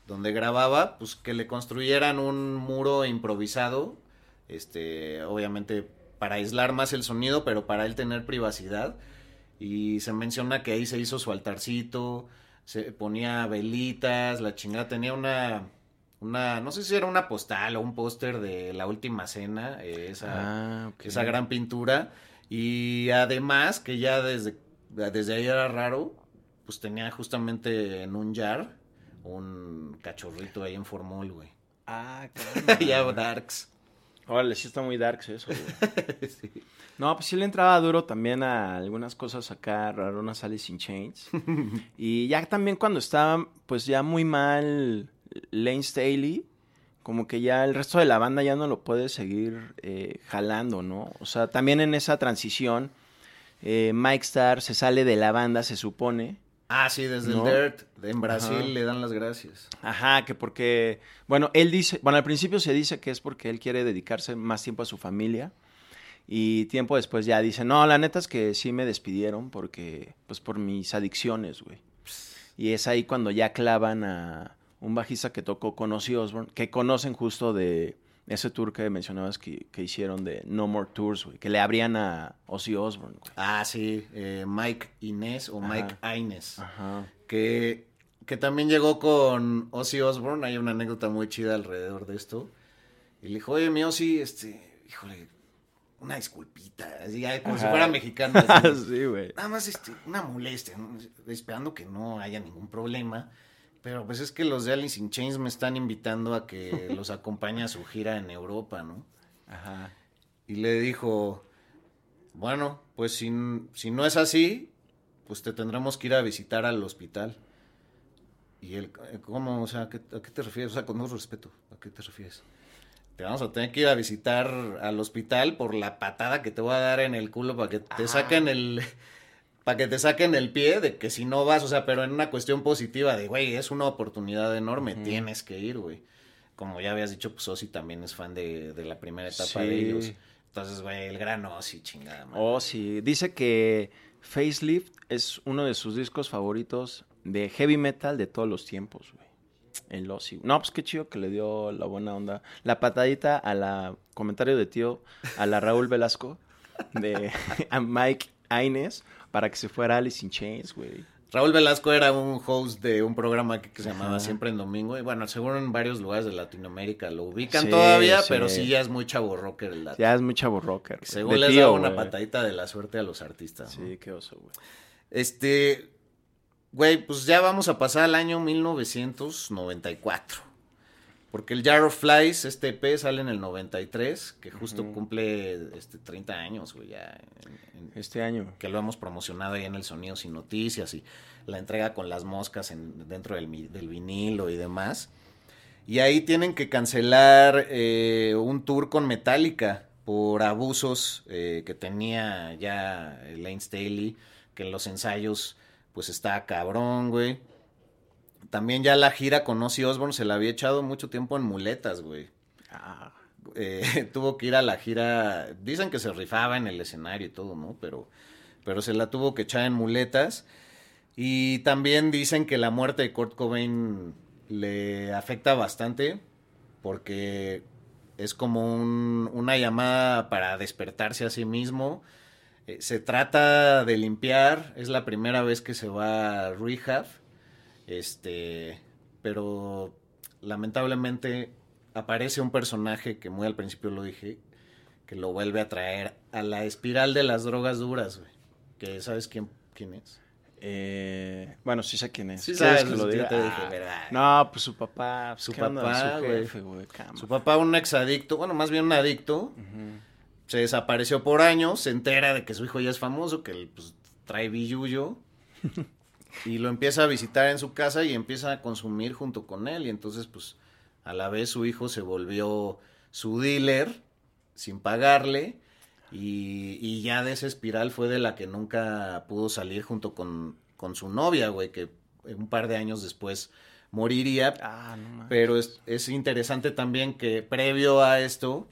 S4: donde grababa, pues que le construyeran un muro improvisado, este, obviamente para aislar más el sonido, pero para él tener privacidad. Y se menciona que ahí se hizo su altarcito, se ponía velitas, la chingada tenía una una, no sé si era una postal o un póster de la última cena, eh, esa,
S3: Ah,
S4: esa gran pintura. Y además, que ya desde, desde ahí era raro, pues tenía justamente en un jar un cachorrito ahí en formol, güey.
S3: Ah,
S4: ya
S3: caramba.
S4: darks.
S3: Órale, sí está muy darks eso, güey. No, pues sí le entraba duro también a algunas cosas acá, raronas Alice in Chains. y ya también cuando estaba, pues ya muy mal Lane Staley, como que ya el resto de la banda ya no lo puede seguir eh, jalando, ¿no? O sea, también en esa transición, eh, Mike Starr se sale de la banda, se supone.
S4: Ah, sí, desde
S3: ¿No?
S4: el Dirt, en Brasil
S3: Ajá.
S4: le dan las gracias.
S3: Ajá, que porque, bueno, él dice, bueno, al principio se dice que es porque él quiere dedicarse más tiempo a su familia y tiempo después ya dice, no, la neta es que sí me despidieron porque, pues por mis adicciones, güey. Y es ahí cuando ya clavan a un bajista que tocó con Ozzy Osbourne, que conocen justo de ese tour que mencionabas que, que hicieron de No More Tours, güey, que le abrían a Ozzy Osbourne, güey.
S4: Ah, sí, eh, Mike Inés o
S3: Ajá.
S4: Mike Aines.
S3: Ajá.
S4: que, que también llegó con Ozzy Osbourne. Hay una anécdota muy chida alrededor de esto. Y le dijo, oye, mi Ozzy, este, híjole, una disculpita. Así, como si fuera mexicano. así.
S3: sí, güey.
S4: Nada más este, una molestia, ¿no? esperando que no haya ningún problema. Pero pues es que los de Alice in Chains me están invitando a que los acompañe a su gira en Europa, ¿no?
S3: Ajá.
S4: Y le dijo, bueno, pues si, si no es así, pues te tendremos que ir a visitar al hospital. Y él, "Eh, ¿cómo? O sea, ¿a qué, a qué te refieres? O sea, con todo respeto, ¿a qué te refieres? Te vamos a tener que ir a visitar al hospital por la patada que te voy a dar en el culo para que te saquen el... Para que te saquen el pie de que si no vas, o sea, pero en una cuestión positiva de, güey, es una oportunidad enorme, tienes que ir, güey. Como ya habías dicho, pues Ozzy también es fan de, de la primera etapa de ellos. Entonces, güey, el gran Ozzy, chingada madre.
S3: Sí. Dice que Facelift es uno de sus discos favoritos de heavy metal de todos los tiempos, güey. El Ozzy. No, pues qué chido que le dio la buena onda. La patadita a la comentario de tío, a la Raúl Velasco, de a Mike Aines, para que se fuera Alice in Chains, güey.
S4: Raúl Velasco era un host de un programa que, que se llamaba Siempre en Domingo. Y bueno, seguro en varios lugares de Latinoamérica lo ubican
S3: Sí,
S4: todavía,
S3: sí.
S4: pero sí ya es muy chavo rocker el dato.
S3: Ya es muy chavo rocker. güey.
S4: Según
S3: De
S4: les
S3: tío,
S4: da una
S3: güey.
S4: patadita de la suerte a los artistas. ¿no?
S3: Sí, qué oso, güey.
S4: Este, güey, pues ya vamos a pasar al año 1994. Porque el Jar of Flies, este EP, sale en el 93, que justo cumple este, 30 años, güey, ya. en- en-
S3: Este año.
S4: que lo hemos promocionado ahí en el Sonido Sin Noticias y la entrega con las moscas en- dentro del vinilo y demás. Y ahí tienen que cancelar eh, un tour con Metallica por abusos eh, que tenía ya Lane Staley, que en los ensayos pues está cabrón, güey. También ya la gira con Ozzy Osbourne se la había echado mucho tiempo en muletas, güey.
S3: Ah,
S4: eh, tuvo que ir a la gira. Dicen que se rifaba en el escenario y todo, ¿no? Pero, pero se la tuvo que echar en muletas. Y también dicen que la muerte de Kurt Cobain le afecta bastante porque es como un- una llamada para despertarse a sí mismo. Eh, se trata de limpiar, es la primera vez que se va a rehab, este, pero lamentablemente aparece un personaje que muy al principio lo dije, que lo vuelve a traer a la espiral de las drogas duras, güey. Que sabes quién, quién es.
S3: Eh, bueno, sí sé quién es.
S4: Sí
S3: ¿Quieres
S4: sabes,
S3: que lo diga?
S4: te dije,
S3: Ah,
S4: ¿verdad?
S3: No, pues su papá. pues,
S4: Su papá,
S3: Su
S4: güey.
S3: jefe, güey. cámara.
S4: Su papá, un exadicto, bueno, más bien un adicto, se desapareció por años, se entera de que su hijo ya es famoso, que él, pues, trae billuyo, y lo empieza a visitar en su casa y empieza a consumir junto con él, y entonces, pues, a la vez su hijo se volvió su dealer sin pagarle, y, y ya de esa espiral fue de la que nunca pudo salir junto con, con su novia, güey, que un par de años después moriría,
S3: Ah, no
S4: pero es, es interesante también que previo a esto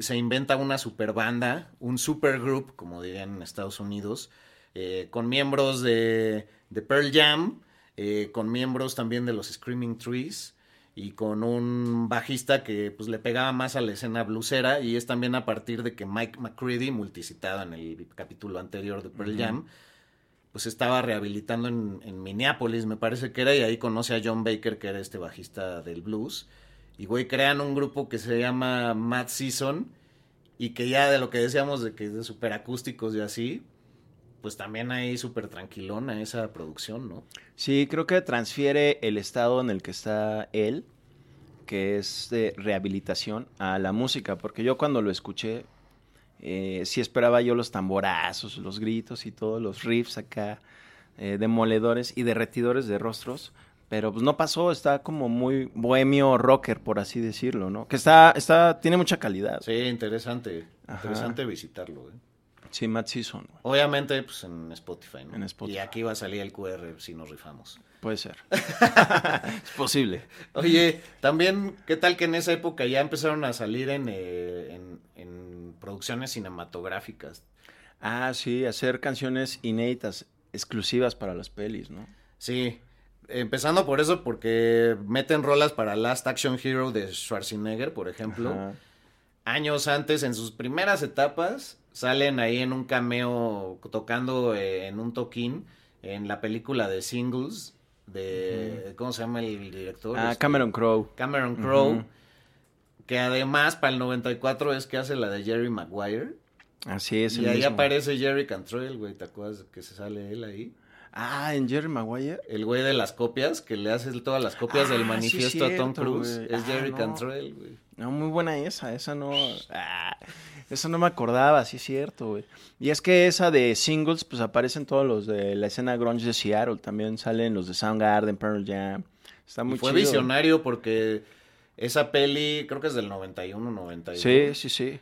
S4: se inventa una super banda, un supergroup, como dirían en Estados Unidos, eh, con miembros de, de Pearl Jam, eh, con miembros también de los Screaming Trees y con un bajista que pues le pegaba más a la escena blusera y es también a partir de que Mike McCready, multicitado en el capítulo anterior de Pearl Jam, pues estaba rehabilitando en, en Minneapolis, me parece que era, y ahí conoce a John Baker, que era este bajista del blues. Y, güey, crean un grupo que se llama Mad Season, y que ya de lo que decíamos de que es de super acústicos y así, pues también ahí súper tranquilona esa producción, ¿no?
S3: Sí, creo que transfiere el estado en el que está él, que es de rehabilitación, a la música, porque yo cuando lo escuché, eh, sí esperaba yo los tamborazos, los gritos y todos los riffs acá, eh, demoledores y derretidores de rostros, pero pues no pasó, está como muy bohemio rocker, por así decirlo, ¿no? Que está, está, tiene mucha calidad.
S4: Sí, interesante.
S3: Ajá.
S4: Interesante visitarlo, ¿eh?
S3: Sí, Matt Season, güey.
S4: Obviamente, pues en Spotify, ¿no?
S3: En Spotify.
S4: Y aquí va a salir el QR si nos rifamos.
S3: puede ser. es posible.
S4: Oye, también, ¿qué tal que en esa época ya empezaron a salir en, eh, en, en producciones cinematográficas?
S3: Ah, sí, hacer canciones inéditas, exclusivas para las pelis, ¿no?
S4: Sí, empezando por eso, porque meten rolas para Last Action Hero de Schwarzenegger, por ejemplo.
S3: Ajá.
S4: Años antes, en sus primeras etapas, salen ahí en un cameo tocando eh, en un toquín en la película de Singles de... ¿Cómo se llama el director?
S3: Ah,
S4: Este,
S3: Cameron Crowe.
S4: Cameron Crowe. Que además, para el 94 es que hace la de Jerry Maguire.
S3: Así es.
S4: y ahí
S3: mismo.
S4: aparece Jerry Cantrell, güey. ¿Te acuerdas que se sale él ahí?
S3: Ah, en Jerry Maguire.
S4: El güey de las copias, que le hace todas las copias del
S3: Ah, sí,
S4: manifiesto a Tom Cruise. Es
S3: Ah,
S4: Jerry
S3: no.
S4: Cantrell, güey.
S3: No, muy buena esa, esa no. Ah, esa no me acordaba, sí es cierto, güey. Y es que esa de singles, pues aparecen todos los de la escena grunge de Seattle. También salen los de Soundgarden, Pearl Jam. Está
S4: Y
S3: muy
S4: fue
S3: chido.
S4: visionario porque esa peli, creo que es del 91, 92.
S3: Sí, sí, sí.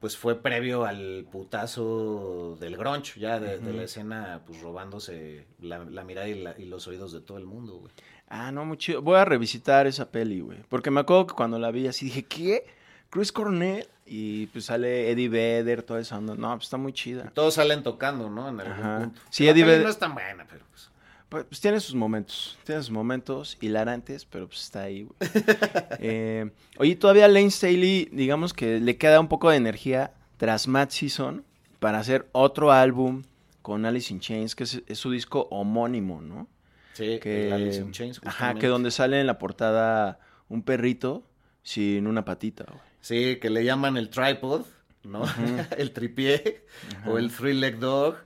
S4: Pues fue previo al putazo del grunge, ya de, de la escena, pues robándose la, la mirada y, la- y los oídos de todo el mundo, güey.
S3: Ah, no, muy chido. Voy a revisitar esa peli, güey. Porque me acuerdo que cuando la vi así dije, ¿qué? Chris Cornell. Y pues sale Eddie Vedder, toda esa onda. No, pues está muy chida.
S4: Todos salen tocando, ¿no? En algún
S3: Ajá.
S4: punto.
S3: Sí, Eddie Vedder-
S4: no es tan buena, pero pues...
S3: Pues, pues tiene sus momentos, tiene sus momentos hilarantes, pero pues está ahí, güey. Eh, oye, todavía Lane Staley, digamos que le queda un poco de energía tras Matt Season para hacer otro álbum con Alice in Chains, que es, es su disco homónimo, ¿no?
S4: Sí,
S3: Que,
S4: Alice in Chains,
S3: ajá, que donde sale en la portada un perrito sin una patita, güey.
S4: Sí, que le llaman el tripod, ¿no? el tripié, o el three-leg dog,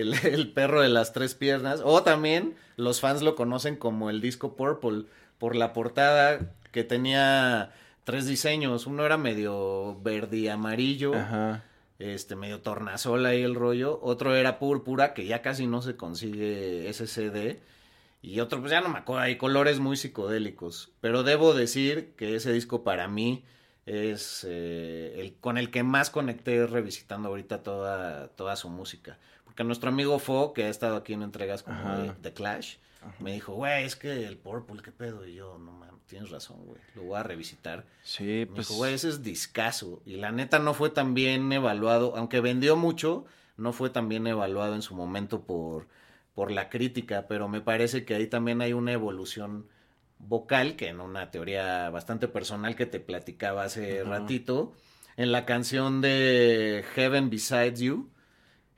S4: el, el perro de las tres piernas. O también los fans lo conocen como el disco Purple, por la portada que tenía tres diseños. Uno era medio verde y amarillo,
S3: Ajá.
S4: este, medio tornasol ahí el rollo. Otro era púrpura, que ya casi no se consigue ese CD. Y otro, pues ya no me acuerdo, hay colores muy psicodélicos. Pero debo decir que ese disco para mí es eh, el con el que más conecté revisitando ahorita toda, toda su música. Porque nuestro amigo Fo, que ha estado aquí en entregas como de The Clash, me dijo, güey, es que el Purple, ¿qué pedo? Y yo, no mames, tienes razón, güey, lo voy a revisitar.
S3: Sí,
S4: Me
S3: pues.
S4: dijo, güey, ese es discazo. Y la neta no fue tan bien evaluado, aunque vendió mucho, no fue tan bien evaluado en su momento por, por la crítica, pero me parece que ahí también hay una evolución vocal, que en una teoría bastante personal que te platicaba hace ratito, en la canción de Heaven Beside You,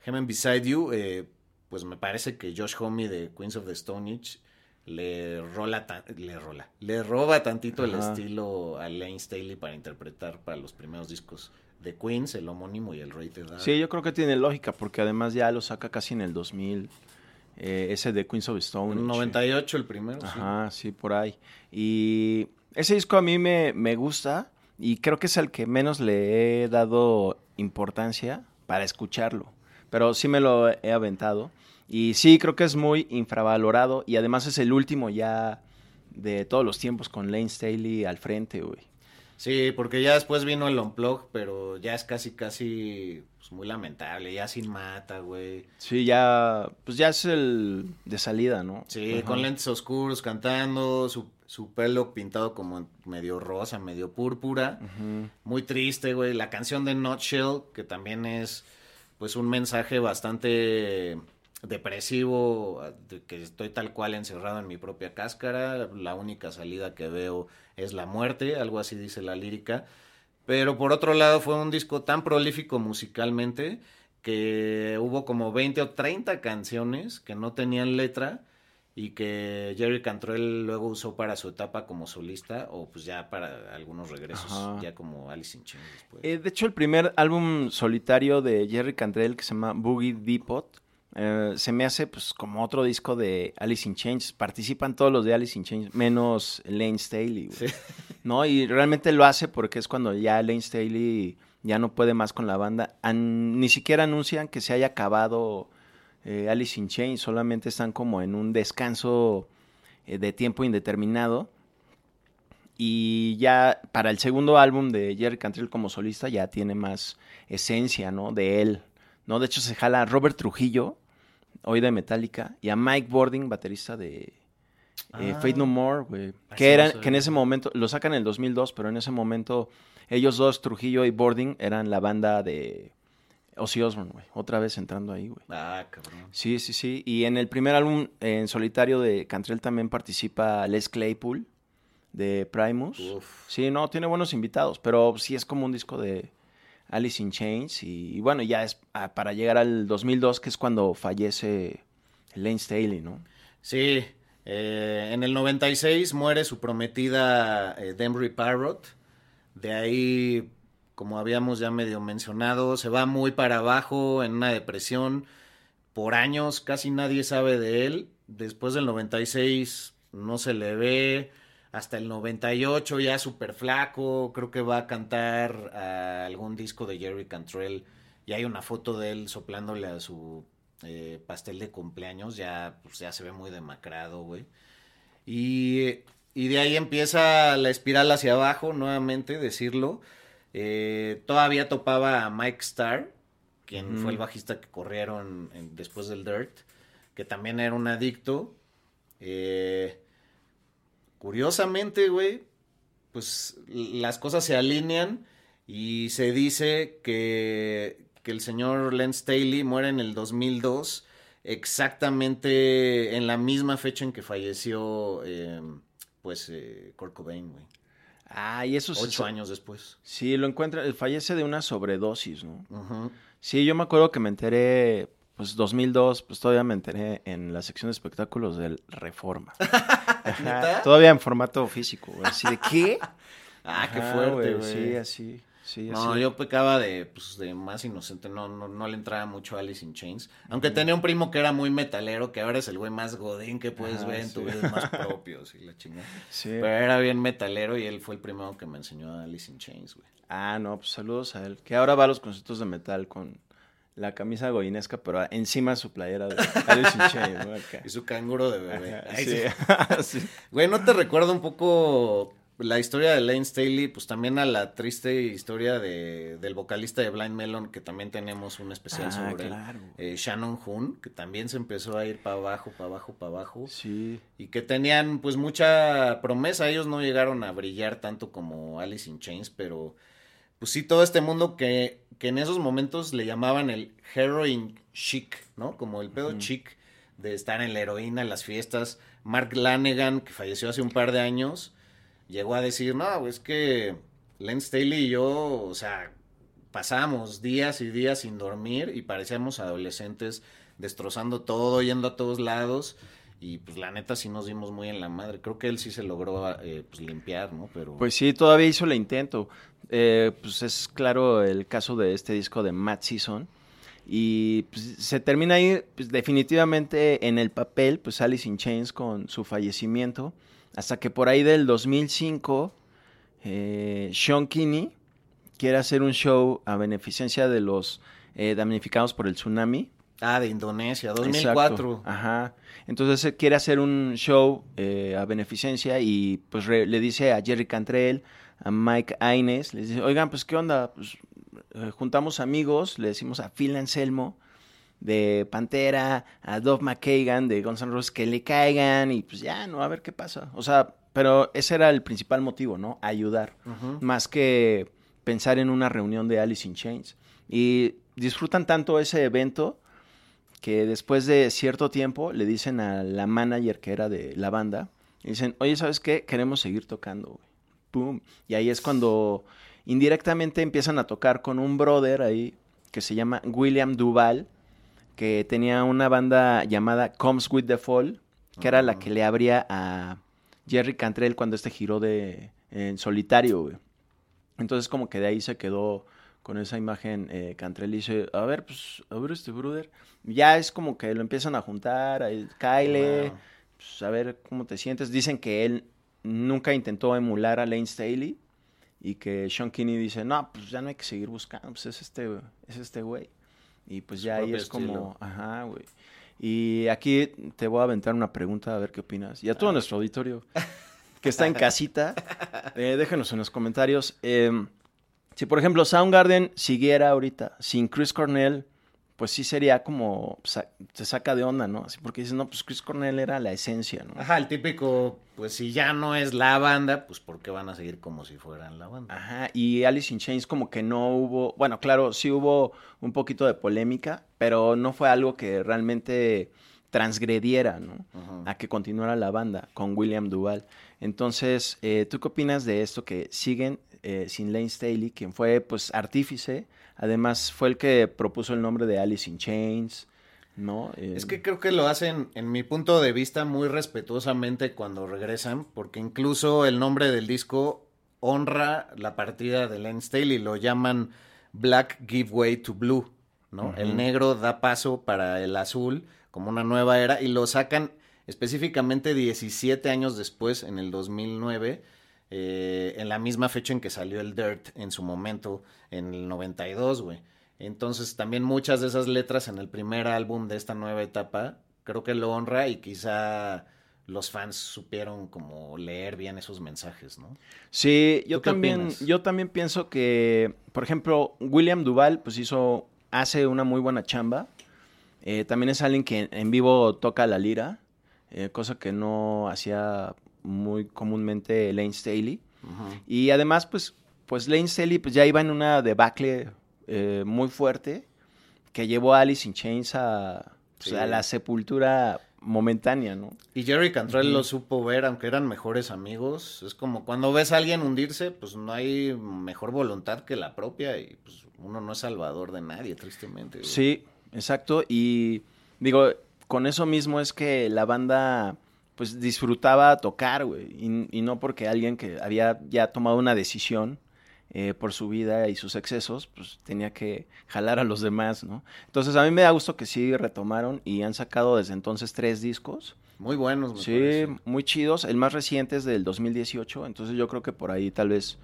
S4: Heaven Beside You, eh, pues me parece que Josh Homme de Queens of the Stone Age le rola, le rola, le roba tantito el estilo a Lane Staley para interpretar para los primeros discos de Queens, el homónimo y el Rated R.
S3: Sí, yo creo que tiene lógica, porque además ya lo saca casi en el 2000. eh, ese de Queens of Stone.
S4: En 98 el primero, sí.
S3: Ajá, sí, por ahí. Y ese disco a mí me, me gusta y creo que es el que menos le he dado importancia para escucharlo. Pero sí me lo he aventado. Y sí, creo que es muy infravalorado y además es el último ya de todos los tiempos con Lane Staley al frente, güey.
S4: Sí, porque ya después vino el Unplug, pero ya es casi, casi pues, muy lamentable, ya sin mata, güey.
S3: Sí, ya, pues ya es el de salida, ¿no?
S4: Sí,
S3: Ajá.
S4: con lentes oscuros cantando, su, su pelo pintado como medio rosa, medio púrpura. Muy triste, güey. La canción de Nutshell, que también es pues un mensaje bastante depresivo, de que estoy tal cual encerrado en mi propia cáscara, la única salida que veo es la muerte, algo así dice la lírica. Pero por otro lado fue un disco tan prolífico musicalmente que hubo como 20 o 30 canciones que no tenían letra y que Jerry Cantrell luego usó para su etapa como solista o pues ya para algunos regresos,
S3: Ajá.
S4: ya como Alice in Chains después.
S3: Eh, de hecho, el primer álbum solitario de Jerry Cantrell, que se llama Boogie Depot, eh, se me hace pues como otro disco de Alice in Chains. Participan todos los de Alice in Chains, menos Lane Staley.
S4: Sí.
S3: ¿No? Y realmente lo hace porque es cuando ya Lane Staley ya no puede más con la banda. An- ni siquiera anuncian que se haya acabado eh, Alice in Chains, solamente están como en un descanso eh, de tiempo indeterminado. Y ya para el segundo álbum de Jerry Cantrell como solista ya tiene más esencia, ¿no? De él, ¿no? De hecho se jala a Robert Trujillo, hoy de Metallica, y a Mike Bording, baterista de eh,
S4: Ah.
S3: Fate No More, güey. Que,
S4: sí,
S3: era,
S4: no sabía.
S3: que en ese momento, lo sacan en el 2002, pero en ese momento ellos dos, Trujillo y Bording, eran la banda de Ozzy Osbourne, güey. Otra vez entrando ahí, güey.
S4: Ah, cabrón.
S3: Sí, sí, sí. Y en el primer álbum en solitario de Cantrell también participa Les Claypool de Primus.
S4: Uf.
S3: Sí, no, tiene buenos invitados, pero sí es como un disco de Alice in Chains. Y, y bueno, ya es ah, para llegar al 2002, que es cuando fallece Lane Staley, ¿no?
S4: Sí, eh, en el 96 muere su prometida eh, Demry Parrot. De ahí, como habíamos ya medio mencionado, se va muy para abajo en una depresión. Por años casi nadie sabe de él. Después del 96 no se le ve. Hasta el 98 ya súper flaco. Creo que va a cantar a algún disco de Jerry Cantrell. Y hay una foto de él soplándole a su eh, pastel de cumpleaños. Ya, pues, ya se ve muy demacrado, güey. Y, y de ahí empieza la espiral hacia abajo, nuevamente, decirlo. Eh, todavía topaba a Mike Starr, quien fue el bajista que corrieron en- después del Dirt, que también era un adicto. Eh, curiosamente, güey, pues las cosas se alinean y se dice que, que el señor Len Staley muere en el 2002, exactamente en la misma fecha en que falleció, eh, pues, eh, Kurt Cobain, güey.
S3: Ah, y eso
S4: Ocho años después.
S3: Sí, lo encuentra, fallece de una sobredosis, ¿no? Sí, yo me acuerdo que me enteré, pues 2002, pues todavía me enteré en la sección de espectáculos del Reforma. Todavía en formato físico, güey. Así de, ¿qué?
S4: Ah, qué fuerte, güey.
S3: Sí, así, sí,
S4: No,
S3: así.
S4: yo pecaba de, pues, de más inocente, no, no, no le entraba mucho a Alice in Chains. Aunque tenía un primo que era muy metalero, que ahora es el güey más godín que puedes
S3: Ajá,
S4: ver en tu videos más propios y la chingada.
S3: Sí.
S4: Pero era bien metalero y él fue el primero que me enseñó a Alice in Chains, güey.
S3: Ah, no, pues saludos a él. Que ahora va a los conciertos de metal con la camisa goinesca, pero encima su playera de Alice in Chains.
S4: Y su canguro de bebé.
S3: Ajá,
S4: Ay.
S3: Sí.
S4: Güey, ¿no te recuerda un poco la historia de Lane Staley, pues también a la triste historia de, del vocalista de Blind Melon, que también tenemos un especial
S3: Ah,
S4: sobre él,
S3: claro.
S4: eh, Shannon Hoon, que también se empezó a ir para abajo, para abajo, para abajo.
S3: Sí.
S4: Y que tenían pues mucha promesa. Ellos no llegaron a brillar tanto como Alice in Chains, pero pues sí, todo este mundo que, que en esos momentos le llamaban el heroin chic, ¿no? Como el pedo chic de estar en la heroína, en las fiestas. Mark Lanegan, que falleció hace un par de años, llegó a decir, no, es que Len Staley y yo, o sea, pasábamos días y días sin dormir y parecíamos adolescentes destrozando todo, yendo a todos lados. Y pues la neta sí nos dimos muy en la madre. Creo que él sí se logró eh, pues, limpiar, ¿no? Pero
S3: Pues sí, todavía hizo el intento. Eh, pues es claro el caso de este disco de Matt Season. Y pues, se termina ahí pues, definitivamente en el papel, pues Alice in Chains con su fallecimiento. Hasta que por ahí del 2005, eh, Sean Kinney quiere hacer un show a beneficencia de los eh, damnificados por el tsunami.
S4: Ah, de Indonesia,
S3: Exacto.
S4: 2004.
S3: Ajá. Entonces quiere hacer un show eh, a beneficencia y pues re- le dice a Jerry Cantrell, a Mike Aines, les dice, oigan, pues qué onda, pues eh, juntamos amigos, le decimos a Phil Anselmo de Pantera, a Dove McKagan de Guns N' Roses que le caigan y pues ya, no, a ver qué pasa. O sea, pero ese era el principal motivo, ¿no? Ayudar, más que pensar en una reunión de Alice in Chains. Y disfrutan tanto ese evento que después de cierto tiempo le dicen a la manager que era de la banda, y dicen, oye, ¿sabes qué? Queremos seguir tocando, güey. Pum. Y ahí es cuando indirectamente empiezan a tocar con un brother ahí que se llama William Duval, que tenía una banda llamada Comes With The Fall, que era la que le abría a Jerry Cantrell cuando este giró de en solitario, güey. Entonces como que de ahí se quedó con esa imagen eh, Cantrell y dice, a ver, pues, a ver este brother. Ya es como que lo empiezan a juntar, ahí, Kyle,
S4: Wow.
S3: pues, a ver cómo te sientes. Dicen que él nunca intentó emular a Lane Staley y que Sean Kinney dice, no, pues ya no hay que seguir buscando, pues es este, es este güey. Y pues ya ahí es como, ajá, güey. Y aquí te voy a aventar una pregunta a ver qué opinas. Y a todo nuestro auditorio que está en casita, eh, déjenos en los comentarios. eh, si por ejemplo Soundgarden siguiera ahorita sin Chris Cornell, pues sí sería como, te saca de onda, ¿no? Así porque dices, no, pues Chris Cornell era la esencia, ¿no?
S4: Ajá, el típico, pues si ya no es la banda, pues ¿por qué van a seguir como si fueran la banda?
S3: Ajá, y Alice in Chains como que no hubo, bueno, claro, sí hubo un poquito de polémica, pero no fue algo que realmente transgrediera, ¿no? A que continuara la banda con William Duval. Entonces, eh, ¿tú qué opinas de esto que siguen eh, sin Lane Staley, quien fue, pues, artífice? Además, fue el que propuso el nombre de Alice in Chains, ¿no? Eh,
S4: Es que creo que lo hacen, en mi punto de vista, muy respetuosamente cuando regresan, porque incluso el nombre del disco honra la partida de Len Staley, lo llaman Black Give Way to Blue, ¿no? El negro da paso para el azul, como una nueva era, y lo sacan específicamente 17 años después, en el 2009, eh, en la misma fecha en que salió el Dirt en su momento, en el 92, güey. Entonces también muchas de esas letras en el primer álbum de esta nueva etapa, creo que lo honra y quizá los fans supieron como leer bien esos mensajes, ¿no?
S3: Sí, yo
S4: ¿Tú qué
S3: también,
S4: opinas?
S3: yo también pienso que, por ejemplo, William Duval, pues hizo, hace una muy buena chamba. Eh, también es alguien que en vivo toca la lira, eh, cosa que no hacía muy comúnmente Lane Staley. Y además, pues, pues Lane Staley pues, ya iba en una debacle eh, muy fuerte que llevó a Alice in Chains a, pues,
S4: Sí.
S3: a la sepultura momentánea, ¿no?
S4: Y Jerry Cantrell lo supo ver, aunque eran mejores amigos. Es como cuando ves a alguien hundirse, pues no hay mejor voluntad que la propia y pues uno no es salvador de nadie, tristemente. güey.
S3: Sí, exacto. Y digo, con eso mismo es que la banda pues disfrutaba tocar, güey. Y, y no porque alguien que había ya tomado una decisión eh, por su vida y sus excesos, pues tenía que jalar a los demás, ¿no? Entonces a mí me da gusto que sí retomaron y han sacado desde entonces tres discos.
S4: Muy buenos, me
S3: Sí,
S4: parece.
S3: muy chidos. El más reciente es del 2018, entonces yo creo que por ahí tal vez,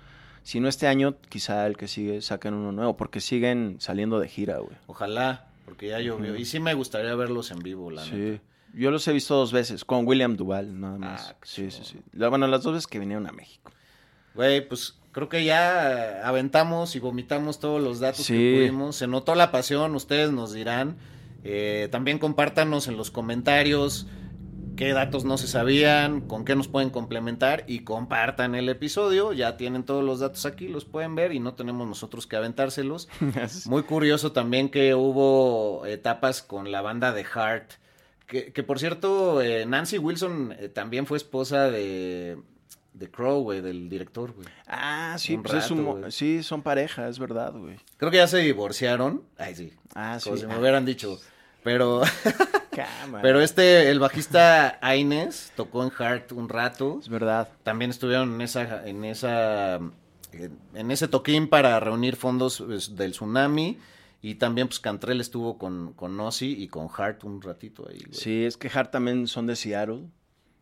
S3: si no este año, quizá el que sigue saquen uno nuevo, porque siguen saliendo de gira, güey.
S4: Ojalá, porque ya llovió. Y sí me gustaría verlos en vivo, la
S3: Sí.
S4: neta.
S3: Yo los he visto dos veces, con William Duval, nada más.
S4: Ah,
S3: sí, sí, sí. Bueno, las dos veces que vinieron a México.
S4: Güey, pues creo que ya aventamos y vomitamos todos los datos
S3: Sí.
S4: que pudimos. Se notó la pasión, ustedes nos dirán. Eh, también compártanos en los comentarios qué datos no se sabían, con qué nos pueden complementar y compartan el episodio. Ya tienen todos los datos aquí, los pueden ver y no tenemos nosotros que aventárselos. Muy curioso también que hubo etapas con la banda de Heart. Que, que, por cierto, eh, Nancy Wilson eh, también fue esposa de, de Crow, güey, del director, güey.
S3: Ah, sí, pues es un sí, son pareja, es verdad, güey.
S4: Creo que ya se divorciaron. Ay, sí.
S3: Ah, sí.
S4: Como si me hubieran dicho. Pero,
S3: cámara.
S4: pero este, el bajista Aines tocó en Heart un rato.
S3: Es verdad.
S4: También estuvieron en esa, en esa, en, en ese toquín para reunir fondos pues, del tsunami. Y también, pues, Cantrell estuvo con, con Ozzy y con Hart un ratito ahí, güey.
S3: Sí, es que Hart también son de Seattle.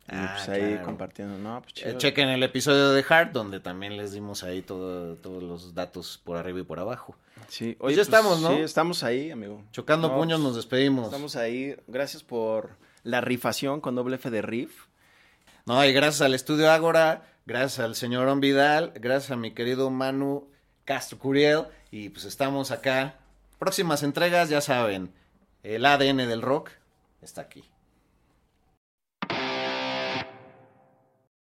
S3: Y
S4: Ah,
S3: pues ahí
S4: claro.
S3: compartiendo. No, pues
S4: Eh,
S3: chido.
S4: chequen el episodio de Hart, donde también les dimos ahí todo- todos los datos por arriba y por abajo.
S3: Sí,
S4: Pues ya estamos, ¿no?
S3: Sí, estamos ahí, amigo.
S4: Chocando
S3: No,
S4: puños
S3: pues,
S4: nos despedimos.
S3: Estamos ahí. Gracias por la rifación con doble F de riff.
S4: No, y gracias al estudio Ágora, gracias al señor On Vidal, gracias a mi querido Manu Castro Curiel. Y pues estamos acá. Próximas entregas, ya saben, el ADN del rock está aquí.